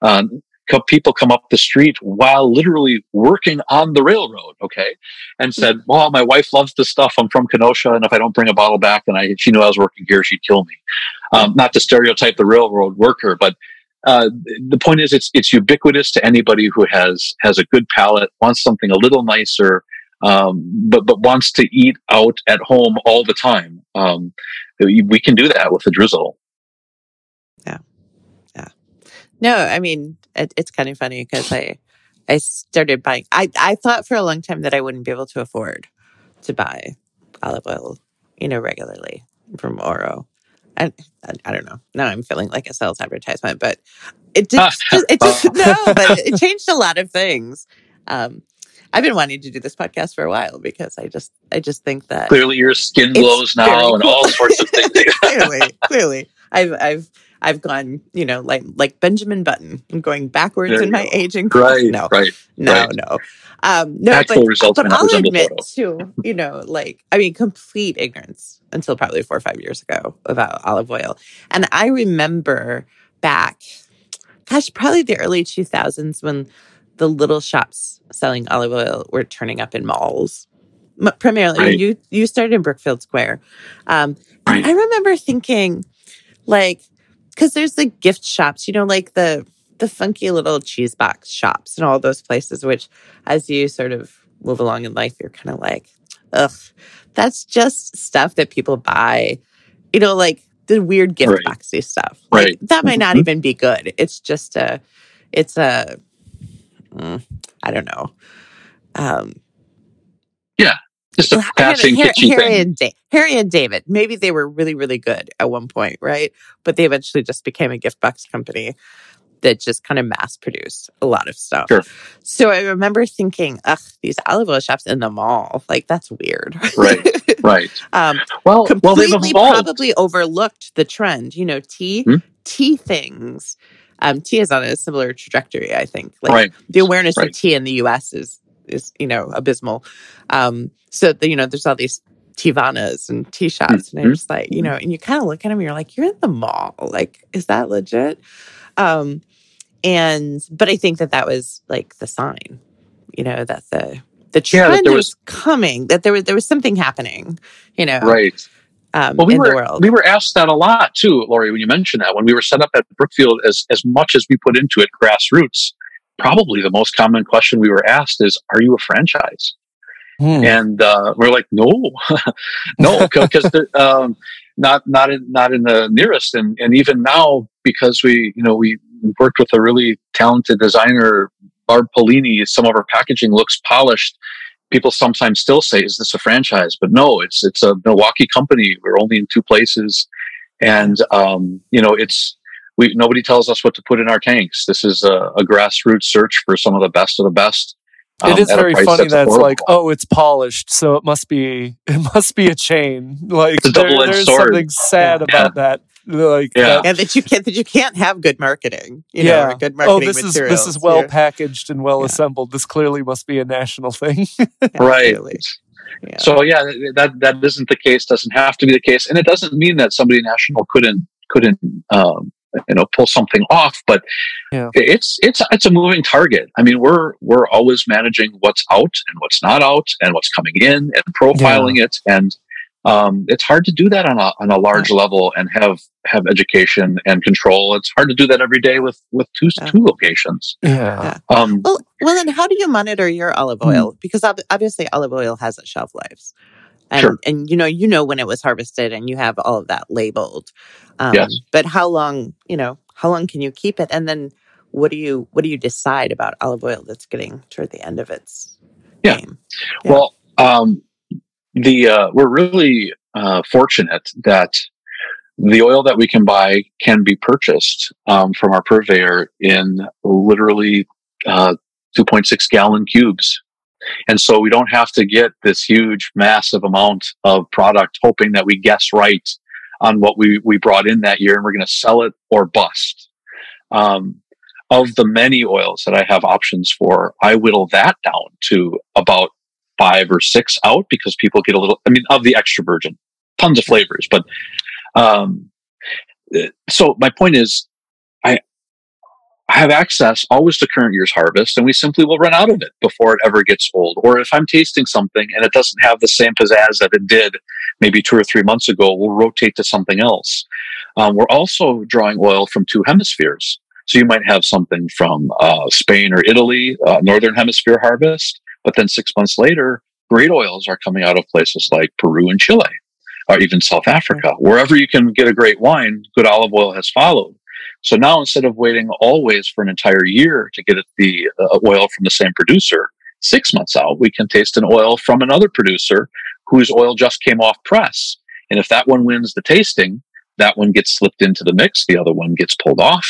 um, people come up the street while literally working on the railroad, okay, and said, "Well, my wife loves this stuff. I'm from Kenosha, and if I don't bring a bottle back, and I she knew I was working here, she'd kill me." Um, not to stereotype the railroad worker, but uh, the point is, it's it's ubiquitous to anybody who has has a good palate, wants something a little nicer, um, but but wants to eat out at home all the time. Um, we can do that with a drizzle. No, I mean it, it's kind of funny because I I started buying. I I thought for a long time that I wouldn't be able to afford to buy olive oil, you know, regularly from Oro. I, I, I don't know. Now I'm feeling like a sales advertisement, but it *laughs* just, it just no, but it *laughs* changed a lot of things. Um, I've been wanting to do this podcast for a while because I just I just think that clearly your skin glows now cool. and all sorts of things. *laughs* clearly, clearly, I've I've I've gone, you know, like like Benjamin Button, I'm going backwards in my go. aging. Right, no, right, no, right. no. Um, no, Actual but, but I'll admit too, you know, like I mean, complete ignorance until probably four or five years ago about olive oil, and I remember back, gosh, probably the early 2000s when the little shops selling olive oil were turning up in malls primarily right. you you started in Brookfield Square. Um, right. I remember thinking, like, because there's the gift shops, you know, like the the funky little cheese box shops and all those places, which as you sort of move along in life, you're kind of like, ugh, that's just stuff that people buy, you know, like the weird gift Right. boxy stuff. Right. Like, that might not Mhm. even be good. It's just a, it's a, mm, I don't know. Um, Just a well, passing Harry, kitschy Harry thing. and Da- Harry and David. Maybe they were really, really good at one point, right? But they eventually just became a gift box company that just kind of mass produced a lot of stuff. Sure. So I remember thinking, ugh, these olive oil shops in the mall, like that's weird. Right. Right. *laughs* um, Well, well, they've completely evolved. probably overlooked the trend. You know, tea, Hmm? tea things. Um, tea is on a similar trajectory, I think. Like right. the awareness Right. of tea in the U.S. is is you know abysmal. Um, so the, you know, there's all these Teavanas and tea shops, and I'm Mhm. just like, you know, and you kind of look at them, you're like, you're in the mall. Like, is that legit? Um, and but I think that that was like the sign, you know, that the the Yeah, trend there was, was- coming, that there was there was something happening, you know, Right. um, Well, we in were the world. we were asked that a lot too, Lori. When you mentioned that, when we were set up at Brookfield, as as much as we put into it, grassroots. Probably the most common question we were asked is, "Are you a franchise?" Hmm. and uh, we're like, no, *laughs* no, because um, not not in not in the nearest, and and even now because we you know we worked with a really talented designer, Barb Polini. Some of our packaging looks polished. People sometimes still say, "Is this a franchise?" But no, it's it's a Milwaukee company. We're only in two places, and um, you know it's. We, nobody tells us what to put in our tanks. This is a, a grassroots search for some of the best of the best. it um, is at a very funny that's that it's like, oh, it's polished, so it must be *laughs* it must be a chain. Like It's a there- there's sword. something sad Yeah. about that. Like Yeah. that- and that you can't that you can't have good marketing, you Yeah. or good oh, marketing this is this is well Yeah. packaged and well Yeah. assembled. This clearly must be a national thing. *laughs* right Yeah. so yeah that that isn't the case doesn't have to be the case and it doesn't mean that somebody national couldn't couldn't um you know pull something off but Yeah. it's it's it's a moving target i mean we're we're always managing what's out and what's not out and what's coming in and profiling it and um, it's hard to do that on a on a large level and have have education and control. It's hard to do that every day with with two Yeah. two locations. yeah. Um, Well, well, then how do you monitor your olive Hmm. oil? Because ob- obviously, olive oil has a shelf lives, and Sure. and you know you know when it was harvested, and you have all of that labeled. Um, Yes. But how long? You know, how long can you keep it? And then what do you what do you decide about olive oil that's getting toward the end of its Yeah. game? Yeah. Well, um, the uh, we're really uh, fortunate that the oil that we can buy can be purchased um, from our purveyor in literally uh, 2.6 gallon cubes. And so we don't have to get this huge, massive amount of product hoping that we guess right on what we, we brought in that year and we're going to sell it or bust. Um, of the many oils that I have options for, I whittle that down to about five or six out because people get a little, I mean, of the extra virgin, tons of flavors. But um, uh, so my point is, have access always to current year's harvest, and we simply will run out of it before it ever gets old. Or if I'm tasting something and it doesn't have the same pizzazz that it did maybe two or three months ago, we'll rotate to something else. Um, we're also drawing oil from two hemispheres. So you might have something from uh, Spain or Italy, uh, northern hemisphere harvest, but then six months later, great oils are coming out of places like Peru and Chile, or even South Africa. Wherever you can get a great wine, good olive oil has followed. So now instead of waiting always for an entire year to get the uh, oil from the same producer, six months out, we can taste an oil from another producer whose oil just came off press. And if that one wins the tasting, that one gets slipped into the mix, the other one gets pulled off.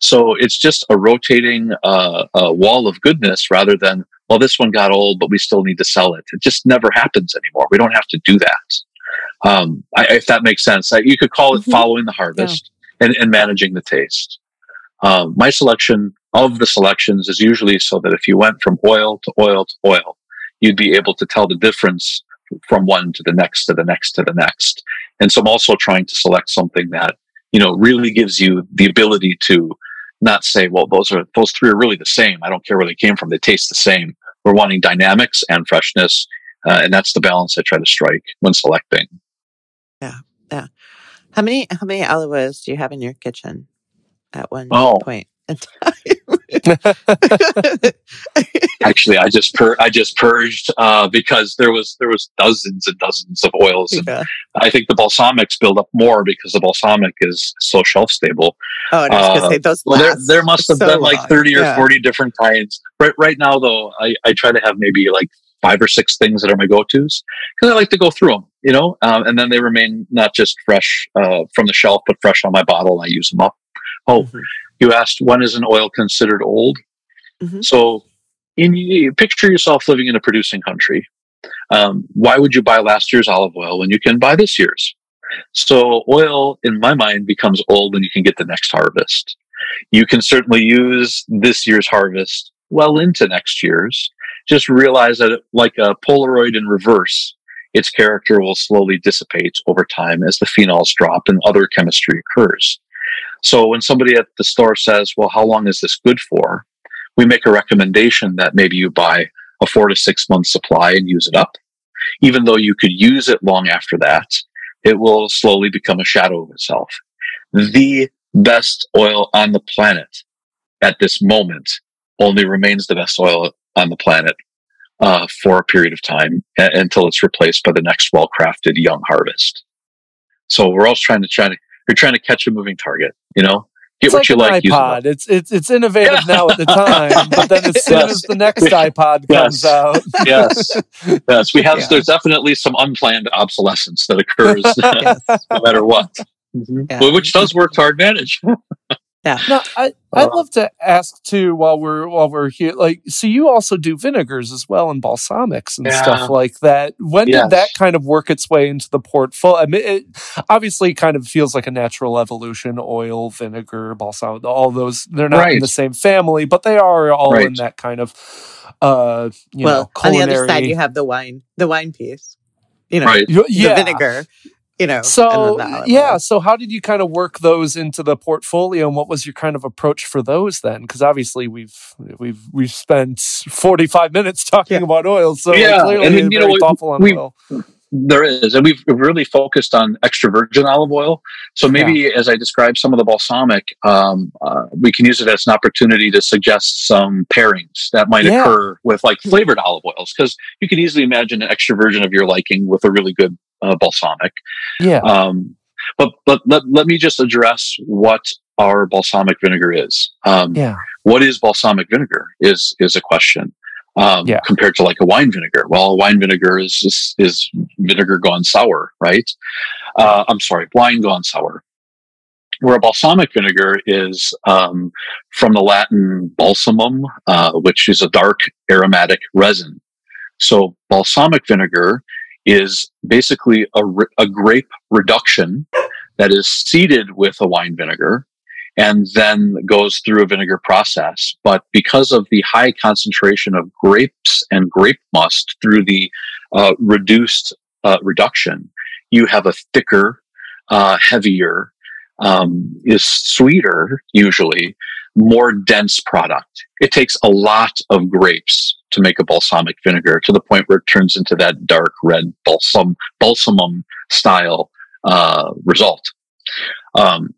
So it's just a rotating uh, uh, wall of goodness rather than, well, this one got old, but we still need to sell it. It just never happens anymore. We don't have to do that. Um, I, if that makes sense, I, you could call it Mhm. following the harvest and, and managing the taste. Um, my selection of the selections is usually so that if you went from oil to oil to oil, you'd be able to tell the difference from one to the next to the next to the next. And so I'm also trying to select something that, you know, really gives you the ability to not say, well, those are, those three are really the same. I don't care where they came from. They taste the same. We're wanting dynamics and freshness. Uh, and that's the balance I try to strike when selecting. How many how many oils do you have in your kitchen at one Oh. point? and *laughs* time. *laughs* Actually, I just pur- I just purged uh, because there was there was dozens and dozens of oils. And yeah. I think the balsamics build up more because the balsamic is so shelf stable. Oh, and I was Uh, gonna say those. Well, there there must have so been like thirty or Yeah. forty different kinds. Right right now, though, I, I try to have maybe like five or six things that are my go tos because I like to go through them, you know, um, and then they remain not just fresh uh, from the shelf, but fresh on my bottle. And I use them up. Oh, Mhm. you asked when is an oil considered old? Mhm. So, in you picture yourself living in a producing country. Um, why would you buy last year's olive oil when you can buy this year's? So, oil, in my mind, becomes old when you can get the next harvest. You can certainly use this year's harvest well into next year's. Just realize that, like a Polaroid in reverse, its character will slowly dissipate over time as the phenols drop and other chemistry occurs. So when somebody at the store says, well, how long is this good for? We make a recommendation that maybe you buy a four to six month supply and use it up. Even though you could use it long after that, it will slowly become a shadow of itself. The best oil on the planet at this moment only remains the best oil on the planet uh, for a period of time a- until it's replaced by the next well crafted young harvest. So we're always trying to try to you're trying to catch a moving target, you know? Get It's what like you an like. use it up. iPod. It's it's it's innovative now at the *laughs* time, but then as soon Yes. as the next *laughs* iPod comes Yes. out, *laughs* yes, yes. We have. Yeah. There's definitely some unplanned obsolescence that occurs Yes. no matter what, Yeah. Which does work to our advantage. No, I I'd Uh, love to ask too while we're while we're here. Like, so you also do vinegars as well and balsamics and Yeah. stuff like that. When Yes. did that kind of work its way into the portfolio? I mean, it obviously kind of feels like a natural evolution. Oil, vinegar, balsamic, all those they're not in the same family, but they are all in that kind of uh you well, know on the other side, you have the wine, the wine piece. You know, Right. The yeah. vinegar. You know, So and then the olive yeah, so how did you kind of work those into the portfolio, and what was your kind of approach for those then? Because obviously we've we've we've spent forty five minutes talking Yeah. about oil, so Yeah, clearly and then, you know, very we- thoughtful on we- oil. There is, and we've really focused on extra virgin olive oil. So maybe, as I described some of the balsamic, um, uh, we can use it as an opportunity to suggest some pairings that might Yeah. occur with like flavored olive oils, because you can easily imagine an extra virgin of your liking with a really good uh, balsamic. Yeah, Um, but but let, let me just address what our balsamic vinegar is. Um, yeah, what is balsamic vinegar is is a question um, Yeah. compared to like a wine vinegar. Well, wine vinegar is is, is vinegar gone sour, right? Uh, I'm sorry, wine gone sour. Where a balsamic vinegar is um, from the Latin balsamum, uh, which is a dark aromatic resin. So balsamic vinegar is basically a, a grape reduction that is seeded with a wine vinegar and then goes through a vinegar process. But because of the high concentration of grapes and grape must through the uh, reduced uh, reduction, you have a thicker, uh, heavier, um, is sweeter usually, more dense product. It takes a lot of grapes to make a balsamic vinegar to the point where it turns into that dark red balsam balsamum style uh, result. Um,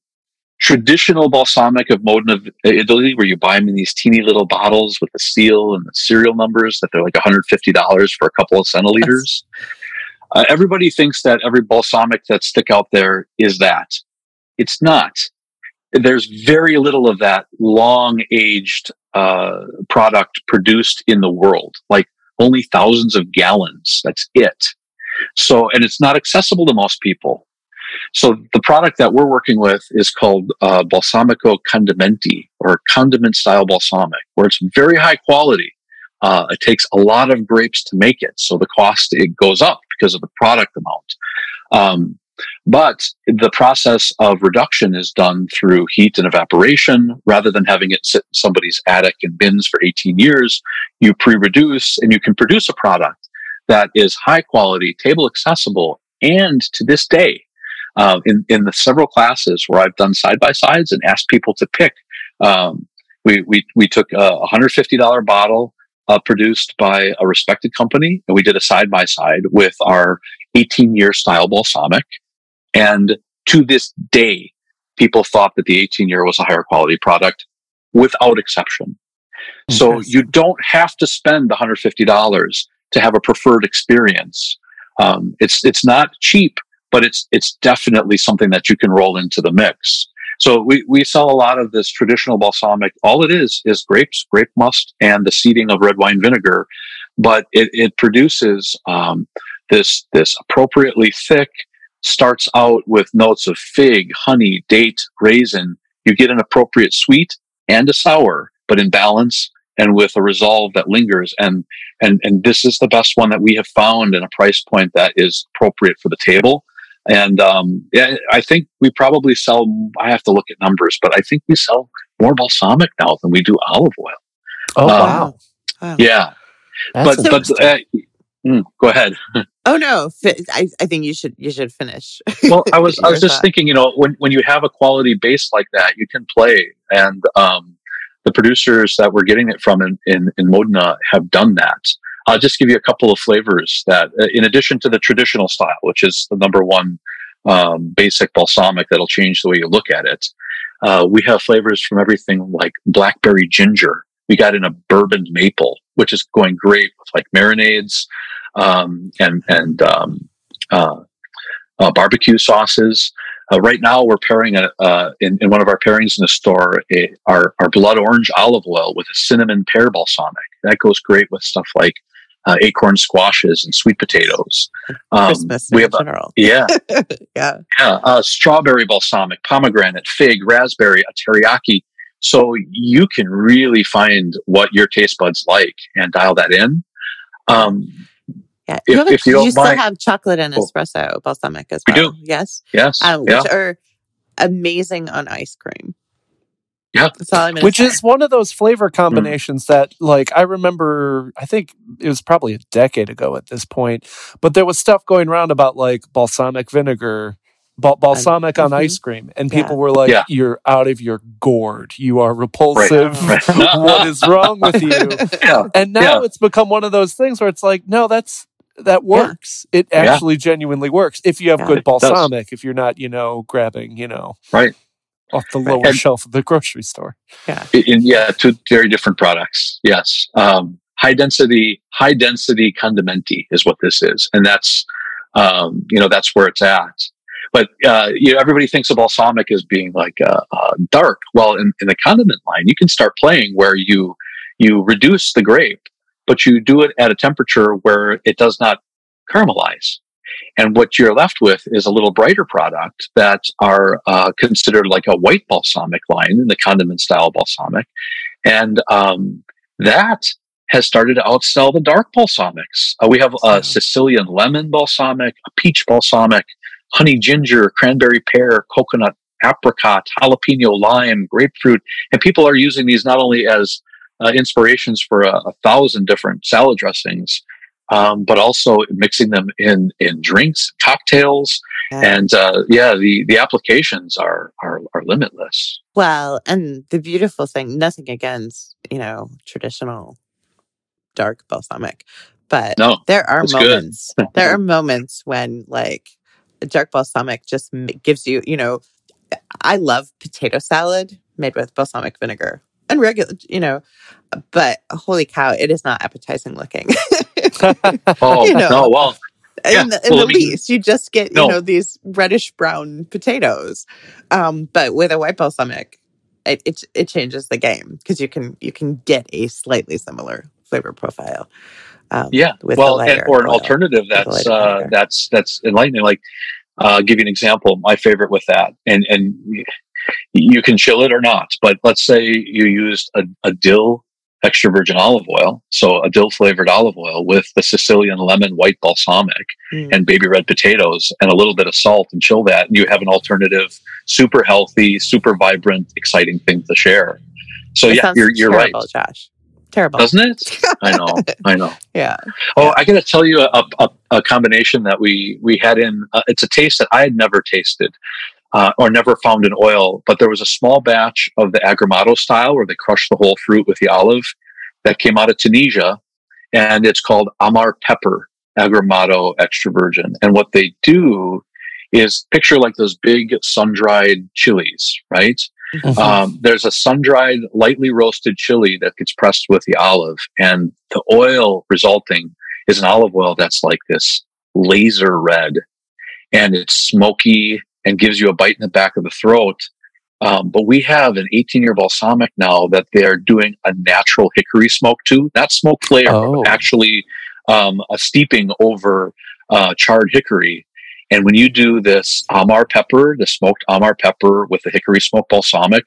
traditional balsamic of Modena, Italy, where you buy them in these teeny little bottles with the seal and the serial numbers that they're like $150 for a couple of centiliters. Uh, everybody thinks that every balsamic that stick out there is that. It's not. There's very little of that long aged uh, product produced in the world, like only thousands of gallons. That's it. So, and it's not accessible to most people. So the product that we're working with is called uh, Balsamico Condimenti or condiment style balsamic, where it's very high quality. Uh, it takes a lot of grapes to make it, so the cost it goes up because of the product amount. Um, but the process of reduction is done through heat and evaporation rather than having it sit in somebody's attic and bins for 18 years. You pre-reduce and you can produce a product that is high quality, table accessible, and to this day, uh, in in the several classes where I've done side by sides and asked people to pick. Um, we we we took a $150 bottle uh, produced by a respected company, and we did a side by side with our 18 year style balsamic. And to this day, people thought that the 18 year was a higher quality product. without exception. So you don't have to spend the $150 to have a preferred experience. Um, it's it's not cheap, but it's it's definitely something that you can roll into the mix. So we, we sell a lot of this traditional balsamic. All it is is grapes, grape must, and the seeding of red wine vinegar, but it, it produces um, this this appropriately thick. Starts out with notes of fig, honey, date, raisin. You get an appropriate sweet and a sour, but in balance and with a resolve that lingers. And and and this is the best one that we have found in a price point that is appropriate for the table. And um, yeah, I think we probably sell. I have to look at numbers, but I think we sell more balsamic now than we do olive oil. Oh Um, wow. Wow. Yeah, That's but but uh, mm, go ahead. *laughs* Oh no, I, I think you should you should finish. Well, I was *laughs* I was just thought. thinking, you know, when when you have a quality base like that, you can play, and um, the producers that we're getting it from in in, in Modena have done that. I'll just give you a couple of flavors that, uh, in addition to the traditional style, which is the number one um, basic balsamic that'll change the way you look at it. Uh, we have flavors from everything like blackberry ginger. We got in a bourbon maple, which is going great with like marinades um, and and um, uh, uh, barbecue sauces. Uh, right now, we're pairing a, uh, in, in one of our pairings in the store a, our, our blood orange olive oil with a cinnamon pear balsamic. That goes great with stuff like uh, acorn squashes and sweet potatoes. Um, Christmas we have a, yeah, *laughs* yeah. yeah, uh, strawberry balsamic, pomegranate, fig, raspberry, a teriyaki. So you can really find what your taste buds like and dial that in. Um, Yeah. If- you, have if you don't still mind- have chocolate and Cool. espresso balsamic as well. We do. Yes. yes, Um, yeah, Which are amazing on ice cream. Yeah. That's all I'm Which say. is one of those flavor combinations that, like, I remember, I think it was probably a decade ago at this point, but there was stuff going around about like balsamic vinegar, bal- balsamic on mhm. ice cream. And Yeah. people were like, Yeah. you're out of your gourd. You are repulsive. Right. *laughs* what is wrong with you? *laughs* yeah, And now Yeah. it's become one of those things where it's like, no, that's that works. It Yeah. actually genuinely works if you have Yeah. good balsamic. If you're not, you know, grabbing, you know, Right. off the lower And- shelf of the grocery store. In- in- yeah, two very different products. Yes, um, high density, high density condimenti is what this is, and that's um, you know that's where it's at. But uh, you know, everybody thinks of balsamic as being like uh, uh, dark. Well, in, in the condiment line, you can start playing where you you reduce the grape, but you do it at a temperature where it does not caramelize. And what you're left with is a little brighter product that are uh, considered like a white balsamic line in the condiment style balsamic. And um, that has started to outsell the dark balsamics. Uh, we have a Sicilian lemon balsamic, a peach balsamic, honey ginger, cranberry pear, coconut, apricot, jalapeno lime, grapefruit. And people are using these not only as uh, inspirations for a, a thousand different salad dressings, um, but also mixing them in in drinks, cocktails, Yeah. and uh, yeah, the the applications are are are limitless. Well, and the beautiful thing, nothing against, you know, traditional dark balsamic, but No, there are moments, there *laughs* are moments when like a dark balsamic just gives you, you know, I love potato salad made with balsamic vinegar and regular, you know, but holy cow, it is not appetizing looking. *laughs* Oh You know. no, well, Yeah, in the, in well, the I least, you just get, No. you know, these reddish brown potatoes. Um, but with a white balsamic, it, it, it changes the game because you can, you can get a slightly similar flavor profile. Um, yeah. with well, and or an oil. alternative that's uh, that's that's enlightening. Like, uh, I'll give you an example. My favorite with that, and and you can chill it or not. But let's say you used a, a dill extra virgin olive oil, so a dill flavored olive oil with the Sicilian lemon white balsamic Mm. and baby red potatoes and a little bit of salt and chill that, and you have an alternative, super healthy, super vibrant, exciting thing to share. So It yeah, you're you're right, Josh. Terrible. doesn't it? I know, *laughs* I know. yeah. Oh, Yeah. I got to tell you a, a, a combination that we we had in. Uh, it's a taste that I had never tasted uh, or never found in oil, but there was a small batch of the Agrumato style where they crush the whole fruit with the olive that came out of Tunisia, and it's called Amar Pepper Agrumato Extra Virgin. And what they do is picture like those big sun dried chilies, right? Mm-hmm. Um, there's a sun-dried, lightly roasted chili that gets pressed with the olive, and the oil resulting is an olive oil that's like this laser red, and it's smoky and gives you a bite in the back of the throat. Um, but we have an 18 year balsamic now that they're doing a natural hickory smoke to, not smoke flavor, oh. actually um, a steeping over uh, charred hickory. And when you do this Amar pepper, the smoked Amar pepper with the hickory smoked balsamic,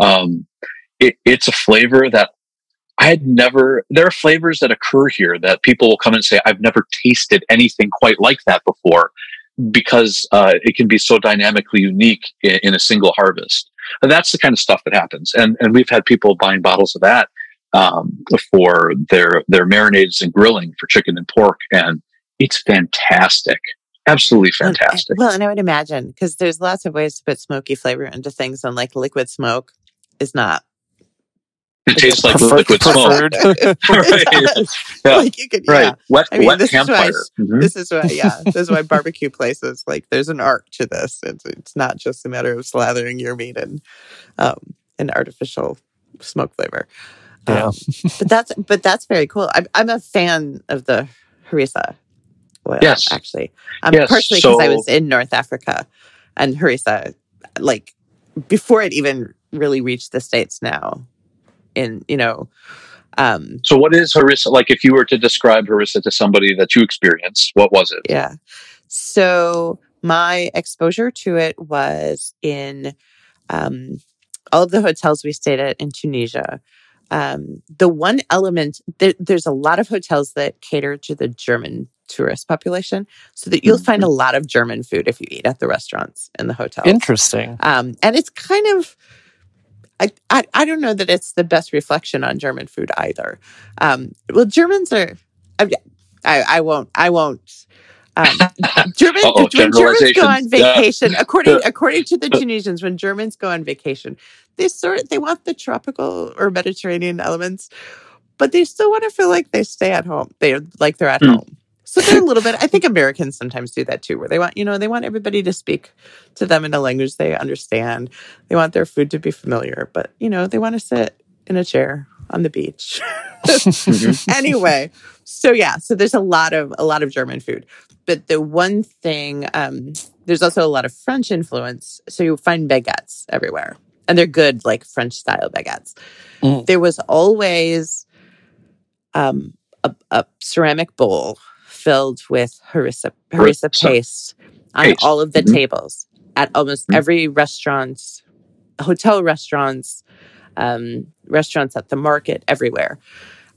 um, it, it's a flavor that I had never, there are flavors that occur here that people will come and say, I've never tasted anything quite like that before because uh, it can be so dynamically unique in, in, a single harvest. And that's the kind of stuff that happens. And, and we've had people buying bottles of that um, for their, their marinades and grilling for chicken and pork. And it's fantastic. Absolutely fantastic. And, well, and I would imagine because there's lots of ways to put smoky flavor into things, and like liquid smoke is not it tastes like liquid smoke. *laughs* right. *laughs* Yeah. *laughs* Like you could, yeah. Right. Wet, I mean, wet this campfire. Is why, mm-hmm. This is why, yeah. This is why barbecue places like there's an art to this. It's it's not just a matter of slathering your meat in um, an artificial smoke flavor. Yeah. Um, but that's but that's very cool. I'm I'm a fan of the harissa oil. Yes, actually, um, yes. partially because so, I was in North Africa, and harissa, like before it even really reached the states now in you know um, so what is harissa like if you were to describe harissa to somebody that you experienced what was it yeah so my exposure to it was in um, all of the hotels we stayed at in tunisia um, the one element there, there's a lot of hotels that cater to the german tourist population so that you'll find a mm-hmm. lot of german food if you eat at the restaurants in the hotel interesting um, and it's kind of I, I, I don't know that it's the best reflection on German food either. Um, well, Germans are. I, I, I won't. I won't. Um, *laughs* German, when Germans go on vacation, yeah. according *laughs* according to the Tunisians, when Germans go on vacation, they sort they want the tropical or Mediterranean elements, but they still want to feel like they stay at home. They like they're at mm. home. So they're a little bit, I *laughs* think Americans sometimes do that too, where they want, you know, they want everybody to speak to them in a language they understand. They want their food to be familiar, but, you know, they want to sit in a chair on the beach. Mm-hmm. *laughs* anyway, so yeah, so there's a lot of a lot of German food, but the one thing um, there's also a lot of French influence. So you find baguettes everywhere, and they're good, like French style baguettes. Mm. There was always um, a, a ceramic bowl filled with harissa, harissa paste on paste. all of the mm-hmm. tables at almost mm-hmm. every restaurant, hotel restaurants, um, restaurants at the market, everywhere.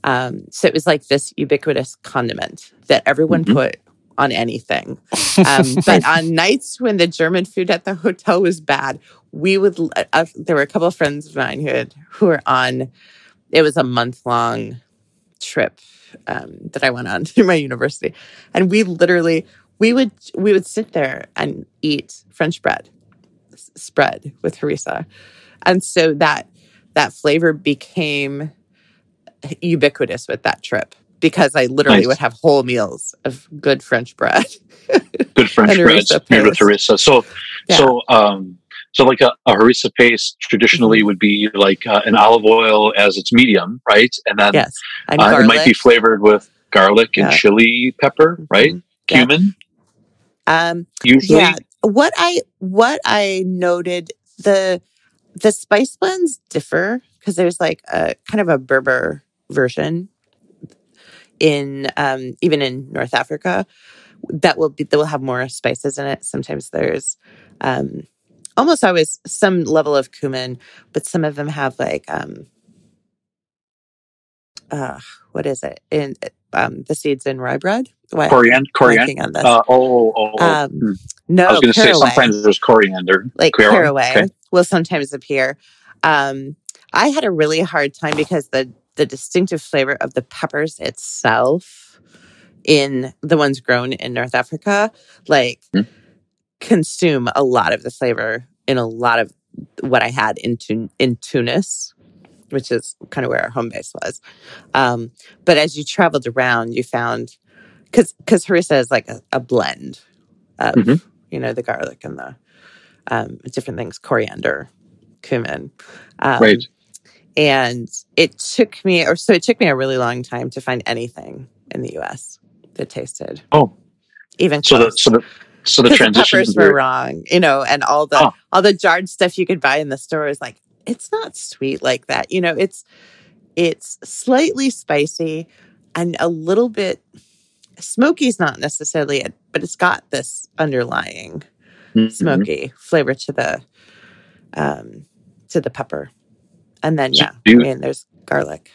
Um, so it was like this ubiquitous condiment that everyone mm-hmm. put on anything. Um, *laughs* but on nights when the German food at the hotel was bad, we would. Uh, there were a couple of friends of mine who had who were on. It was a month long trip um, that I went on *laughs* through my university, and we literally we would we would sit there and eat French bread spread with harissa, and so that that flavor became ubiquitous with that trip because I literally nice. would have whole meals of good French bread. good *laughs* French bread made with harissa. So yeah. so um so like a, a harissa paste traditionally mm-hmm. would be like uh, an olive oil as its medium, right? And then yes. and uh, it might be flavored with garlic and yeah. chili pepper, mm-hmm. right? Mm-hmm. Cumin. Yeah. Um, Usually, yeah. What I what I noted the the spice blends differ because there's like a kind of a Berber version in um, even in North Africa that will be that will have more spices in it. Sometimes there's um, almost always some level of cumin, but some of them have like um uh what is it? In um the seeds in rye bread? What? Coriander coriander on this. Uh, oh, oh, oh. Um, hmm. no I was gonna say sometimes there's coriander. Like caraway, okay. will sometimes appear. Um I had a really hard time because the the distinctive flavor of the peppers itself in the ones grown in North Africa, like mm consume a lot of the flavor in a lot of what I had in, Tun- in Tunis, which is kind of where our home base was. Um, but as you traveled around, you found because because harissa is like a, a blend of mm-hmm. you know the garlic and the um, different things, coriander, cumin. Um, Right. And it took me, or so it took me a really long time to find anything in the U.S. that tasted Oh, even so the so the so the transition peppers is were wrong, you know, and all the Huh. all the jarred stuff you could buy in the store is like it's not sweet like that. You know, it's it's slightly spicy and a little bit smoky's not necessarily it, but it's got this underlying Mhm. smoky flavor to the um to the pepper. And then So yeah, you- I mean there's garlic.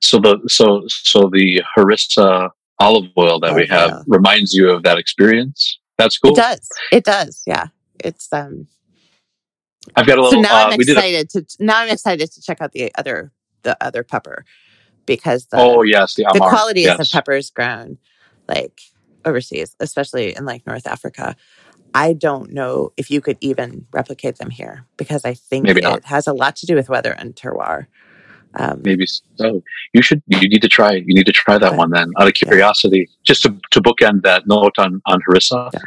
So the so so the harissa olive oil that we have oil. reminds you of that experience. That's cool. It does. It does. Yeah. It's um I've got a little. so now uh, I'm did. A, excited to now I'm excited to check out the other the other pepper because the oh yes, the, the Amar, quality yes. of the peppers grown like overseas, especially in like North Africa. I don't know if you could even replicate them here because I think Maybe it not. has a lot to do with weather and terroir. Um, Maybe so. You should. You need to try. You need to try that Okay. one then, out of Yeah. curiosity. Just to, to bookend that note on on harissa. Yeah.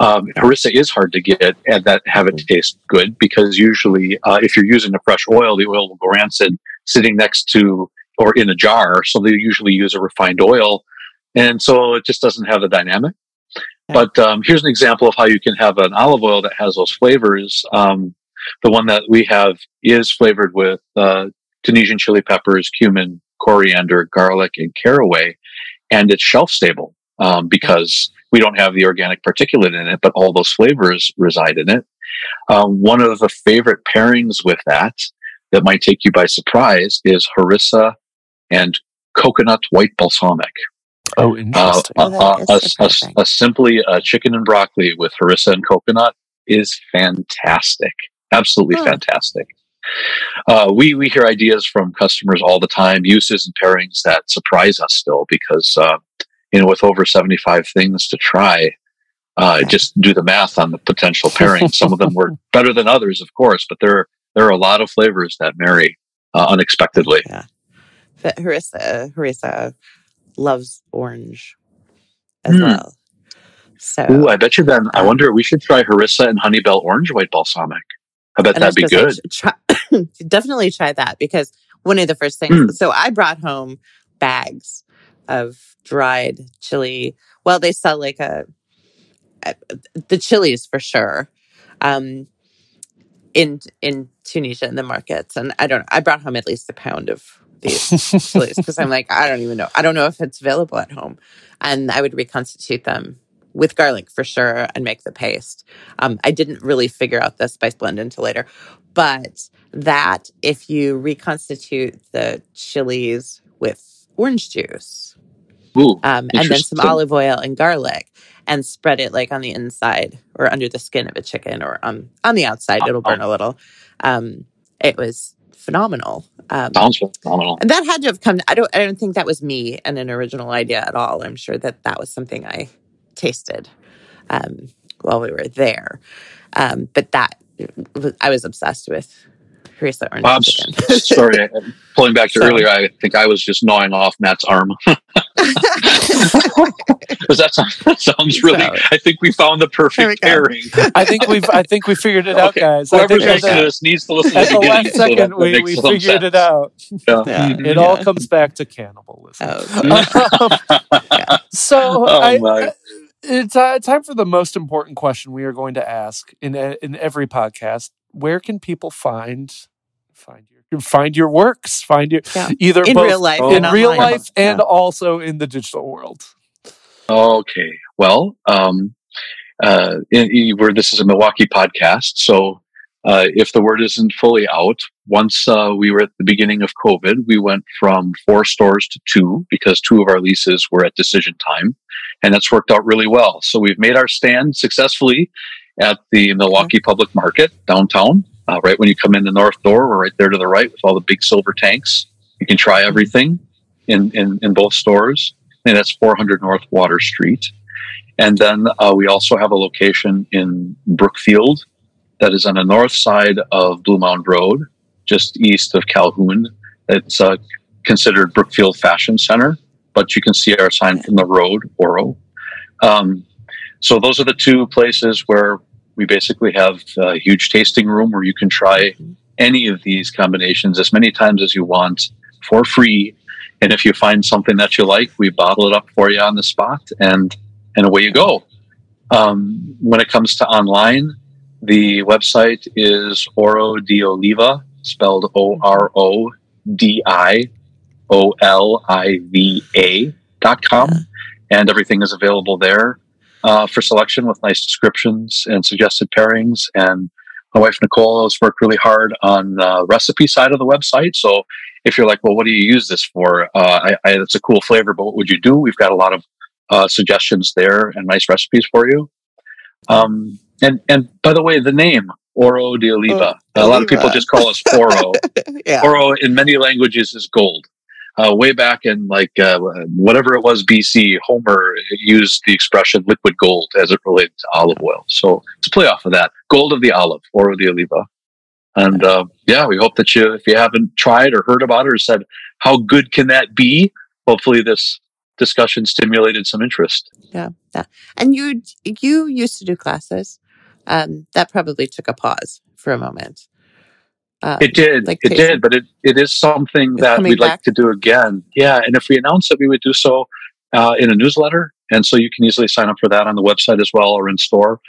Um, harissa is hard to get and that have it Mhm. taste good because usually, uh, if you're using a fresh oil, the oil will go rancid sitting next to or in a jar. So they usually use a refined oil, and so it just doesn't have the dynamic. Yeah. But um, here's an example of how you can have an olive oil that has those flavors. Um, the one that we have is flavored with uh, Tunisian chili peppers, cumin, coriander, garlic, and caraway, and it's shelf stable um, because we don't have the organic particulate in it, but all those flavors reside in it. Um, one of the favorite pairings with that that might take you by surprise is harissa and coconut white balsamic. Oh, Uh, interesting. uh, Oh, uh, is a, a- surprising. a simply a chicken and broccoli with harissa and coconut is fantastic. Absolutely Huh. fantastic. Uh, we we hear ideas from customers all the time, uses and pairings that surprise us still because uh, you know with over seventy five things to try, uh, just do the math on the potential pairings. Some of them were *laughs* better than others, of course, but there there are a lot of flavors that marry uh, unexpectedly. yeah, but harissa harissa loves orange as Hmm. well. So Ooh, I bet you then. I Um, wonder. We should try harissa and honeybell orange white balsamic. I bet that'd be good. try, *laughs* definitely try that because one of the first things. Mm. So I brought home bags of dried chili. Well, they sell like a, a the chilies for sure. Um, in in Tunisia in the markets, and I don't. I brought home at least a pound of these chilies *laughs* because I'm like, I don't even know. I don't know if it's available at home, and I would reconstitute them with garlic for sure and make the paste. Um, I didn't really figure out the spice blend until later, but that if you reconstitute the chilies with orange juice, Ooh, um, and then some olive oil and garlic, and spread it like on the inside or under the skin of a chicken or um, on the outside, it'll burn a little. Um, it was phenomenal. Um, sounds phenomenal. and that had to have come. I don't. I don't think that was me and an original idea at all. I'm sure that that was something I tasted um, while we were there. Um, but that I was obsessed with harissa orange *laughs* I'm chicken. sorry. Pulling back to So- earlier, I think I was just gnawing off Matt's arm. *laughs* Because that, sounds- that sounds *laughs* really. So- I think we found the perfect pairing. I think we've I think we figured it out, guys. I Whoever's think listening to this needs to listen at to the the beginning. last so that second, that we, makes we some figured it out. Yeah. Yeah. Mhm. It all comes back to cannibalism. Oh, so Oh, I, my. It's uh, time for the most important question we are going to ask in e- in every podcast. Where can people find find your find your works? Find your Yeah. either in both real life, Oh. in real online. life and Yeah. also in the digital world. Okay. Well, um, uh, in, in- where this is a Milwaukee podcast, so uh, if the word isn't fully out, once uh, we were at the beginning of COVID, we went from four stores to two because two of our leases were at decision time, and that's worked out really well. So we've made our stand successfully at the Milwaukee Public Market downtown. Uh, right when you come in the north door, we're right there to the right with all the big silver tanks. You can try everything in, in, in both stores and that's 400 North Water Street. And then uh, we also have a location in Brookfield that is on the north side of Bluemound Road, just east of Calhoun. It's uh, considered Brookfield Fashion Center, but you can see our sign from the road, Oro. Um, so those are the two places where we basically have a huge tasting room where you can try any of these combinations as many times as you want for free. And if you find something that you like, we bottle it up for you on the spot, and and away you go. Um, when it comes to online, the website is Oro di Oliva, spelled O R O D I O L I V A dot com, and everything is available there uh, for selection with nice descriptions and suggested pairings. And my wife Nicole has worked really hard on the recipe side of the website. So if you're like, well, what do you use this for? Uh, I, I, it's a cool flavor, but what would you do? We've got a lot of uh, suggestions there and nice recipes for you. Um, and and by the way, the name Oro di Oliva. Oh, a lot of people just call us Oro. *laughs* yeah. Oro in many languages is gold uh, way back in like uh, whatever it was BC, Homer used the expression liquid gold as it related to olive oil. So let's play off of that. Gold of the olive Oro di oliva. And uh, yeah, we hope that you, if you haven't tried or heard about it or said, how good can that be? Hopefully this discussion stimulated some interest. Yeah. Yeah. And you, you used to do classes. Um, that probably took a pause for a moment. Um, it did. Like it did, but it, it is something that we'd back. like to do again. Yeah. And if we announce it, we would do so uh, in a newsletter. And so you can easily sign up for that on the website as well or in store.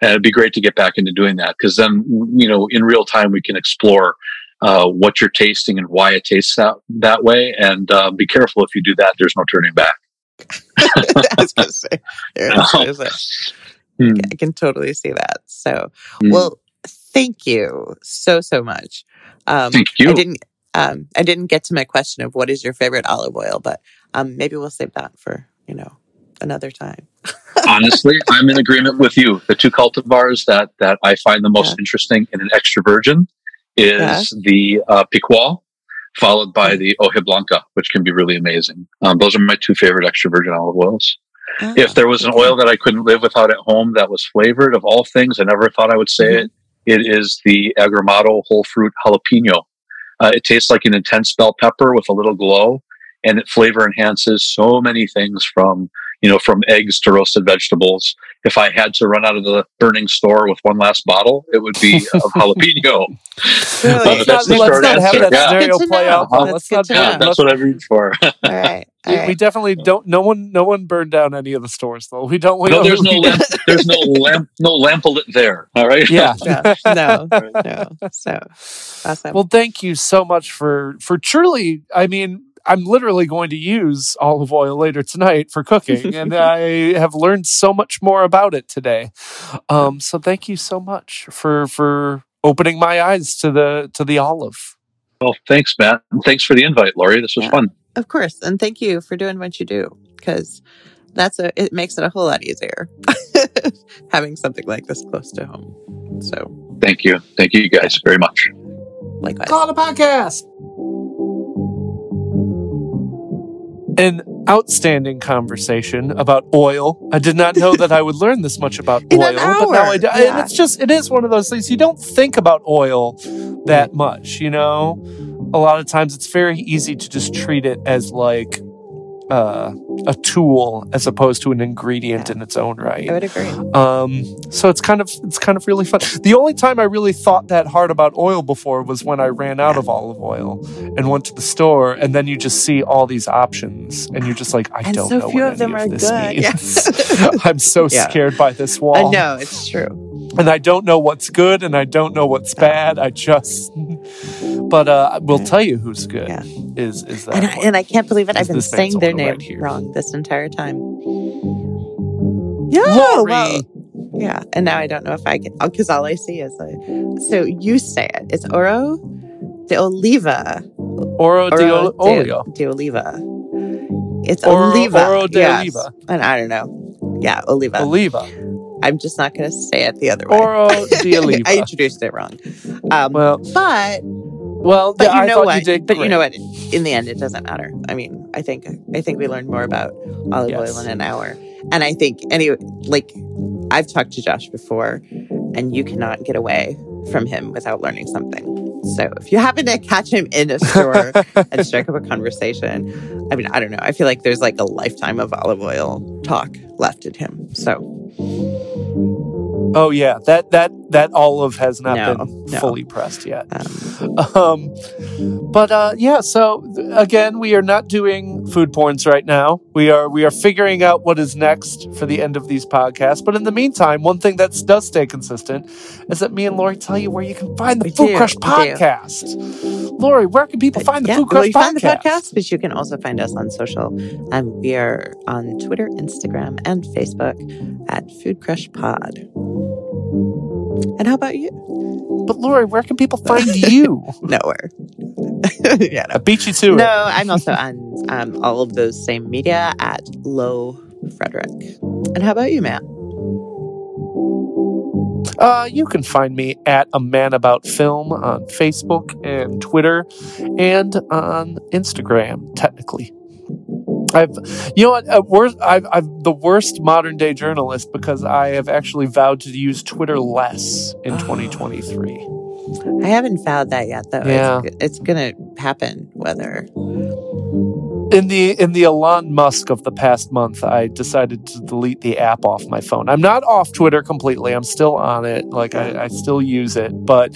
And it'd be great to get back into doing that because then, you know, in real time, we can explore uh, what you're tasting and why it tastes that, that way. And uh, be careful if you do that, there's no turning back. *laughs* I was going to say. Yeah, *laughs* hmm. I can totally see that. So, mm. well, thank you so so much. Um, thank you. I didn't. Um, I didn't get to my question of what is your favorite olive oil, but um, maybe we'll save that for you know another time. *laughs* Honestly, I'm in agreement with you. The two cultivars that that I find the most yeah. interesting in an extra virgin is yeah. the uh, Picual, followed by the Hoja Blanca, which can be really amazing. Um, those are my two favorite extra virgin olive oils. Oh, if there was an oil that I couldn't live without at home that was flavored, of all things, I never thought I would say mm-hmm. it. It is the Agrumato whole fruit jalapeno. Uh, it tastes like an intense bell pepper with a little glow, and it flavor enhances so many things from you know from eggs to roasted vegetables. If I had to run out of the burning store with one last bottle, it would be of *laughs* jalapeno. really? uh, that's not, the short answer. That yeah. scenario play out. Uh-huh. Let's not, yeah, that's what I read for. *laughs* All right. We, right. we, definitely don't. No one, no one burned down any of the stores, though. We don't. We no, there's no lamp. There's no lamp. No lamplet there. All right. Yeah. no. No. So awesome. Well, thank you so much for for truly. I mean, I'm literally going to use olive oil later tonight for cooking, and *laughs* I have learned so much more about it today. Um, so thank you so much for for opening my eyes to the to the olive. Well, thanks, Matt. And thanks for the invite, Lori. This was yeah. fun. Of course. And thank you for doing what you do because that's a, it makes it a whole lot easier *laughs* having something like this close to home. So thank you. Thank you guys very much. Likewise. Call a podcast. An outstanding conversation about oil. I did not know that I would learn this much about *laughs* oil, but now I do. Yeah. And it's just, it is one of those things you don't think about oil that much, you know? a lot of times it's very easy to just treat it as like uh, a tool as opposed to an ingredient yeah. in its own right. I would agree. Um, so it's kind of it's kind of really fun. The only time I really thought that hard about oil before was when I ran out yeah. of olive oil and went to the store, and then you just see all these options, and you're just like, I and don't know. so know few what of them any of this good. means. *laughs* I'm so scared by this wall. I know it's true and I don't know what's good and I don't know what's bad. I just, but uh, we'll tell you who's good. Yeah. Is is that? And I, and I can't believe it. I've been saying their name right wrong this entire time. Yeah, Lori. Well, yeah, and now I don't know if I can because all I see is a. So you say it. It's Oro de Oliva. Oro, de, Olio. De, Oliva. It's Oro, Oliva. Oro de yes. Oliva. And I don't know. Yeah, Oliva. Oliva. I'm just not going to say it the other way. Oro de *laughs* Oliva. I introduced it wrong. Um, well, but well, but you I know what? You but you know what? In the end, it doesn't matter. I mean, I think I think we learned more about olive yes. oil in an hour, and I think anyway, like I've talked to Josh before, and you cannot get away from him without learning something. So if you happen to catch him in a store and *laughs* strike up a conversation, I mean, I don't know. I feel like there's like a lifetime of olive oil talk left in him. So Oh yeah, that that that olive has not No, been no. fully pressed yet. Um, Um, but uh, yeah, so again, we are not doing food porns right now. We are we are figuring out what is next for the end of these podcasts. But in the meantime, one thing that does stay consistent is that me and Lori tell you where you can find the We Food do, Crush podcast. Lori, where can people find the yeah, Food well, Crush you podcast? find the podcast, but you can also find us on social. Um, we are on Twitter, Instagram, and Facebook at Food Crush Pod. And how about you? But Lori, where can people find *laughs* you? Nowhere. *laughs* yeah, I beat you to no. it. no, I'm also on um, all of those same media at Low Fredrich. And how about you, Matt? Uh, you can find me at a man about film on Facebook and Twitter and on Instagram, technically. I've, you know what, uh, worst, I've, I'm the worst modern day journalist because I have actually vowed to use Twitter less in 2023. I haven't found that yet, though. Yeah. It's, it's going to happen, whether. In the in the Elon Musk of the past month, I decided to delete the app off my phone. I'm not off Twitter completely. I'm still on it. Like I, I still use it, but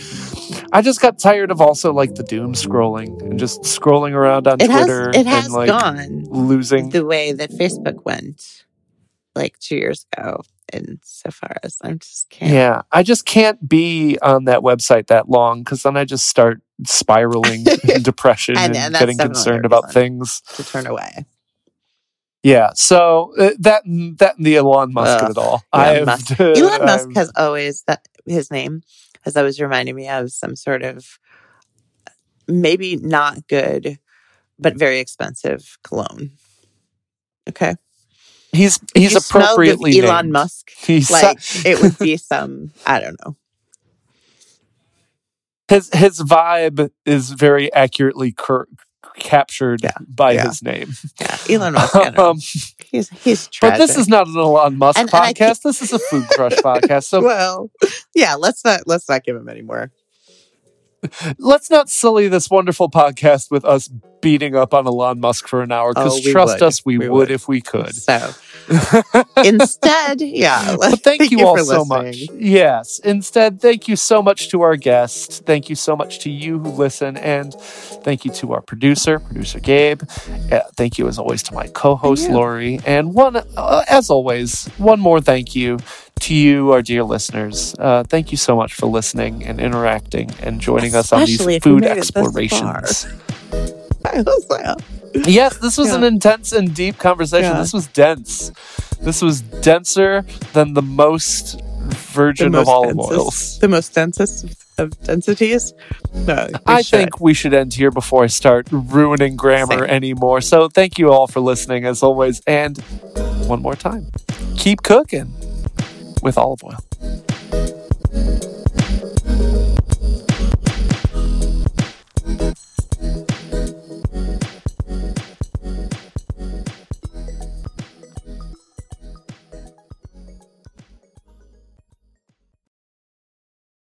I just got tired of also like the doom scrolling and just scrolling around on It has, Twitter it has and like gone losing. the way that Facebook went like two years ago. And so far as I'm just can't. Yeah, I just can't be on that website that long because then I just start spiraling in *laughs* *laughs* depression And- and, and getting concerned about things. to turn away. Yeah, so uh, that that and the Elon Musk of it all. *laughs* Elon Musk. Elon Musk has always that his name has always reminded me of some sort of maybe not good, but very expensive cologne. Okay, He's he's you smelled of appropriately Elon named. Musk. He's Like *laughs* it would be some I don't know. his his vibe is very accurately cur- captured Yeah, by yeah. his name. Yeah, Elon Musk. Um, He's he's but this is not an Elon Musk And- and I podcast. This is a Food Crush podcast. So *laughs* well, yeah. Let's not let's not give him any more. Let's not sully this wonderful podcast with us beating up on Elon Musk for an hour. Because Oh, trust would. us, we, We would would. if we could. So instead, yeah. *laughs* But thank you, all for so much. Yes. Instead, thank you so much to our guest. Thank you so much to you who listen. And thank you to our producer, producer Gabe. Uh, thank you, as always, to my co host, Thank. Lori. And one, uh, as always, one more thank you to you, our dear listeners. Uh, thank you so much for listening and interacting and joining us on these food made it this far. explorations. I was like, Yes, this was Yeah. an intense and deep conversation. Yeah. This was dense. This was denser than the most virgin the of most olive densest, oils. the most densest of densities. No, I should. think we should end here before I start ruining grammar Same. anymore. So thank you all for listening as always. And one more time, keep cooking with olive oil.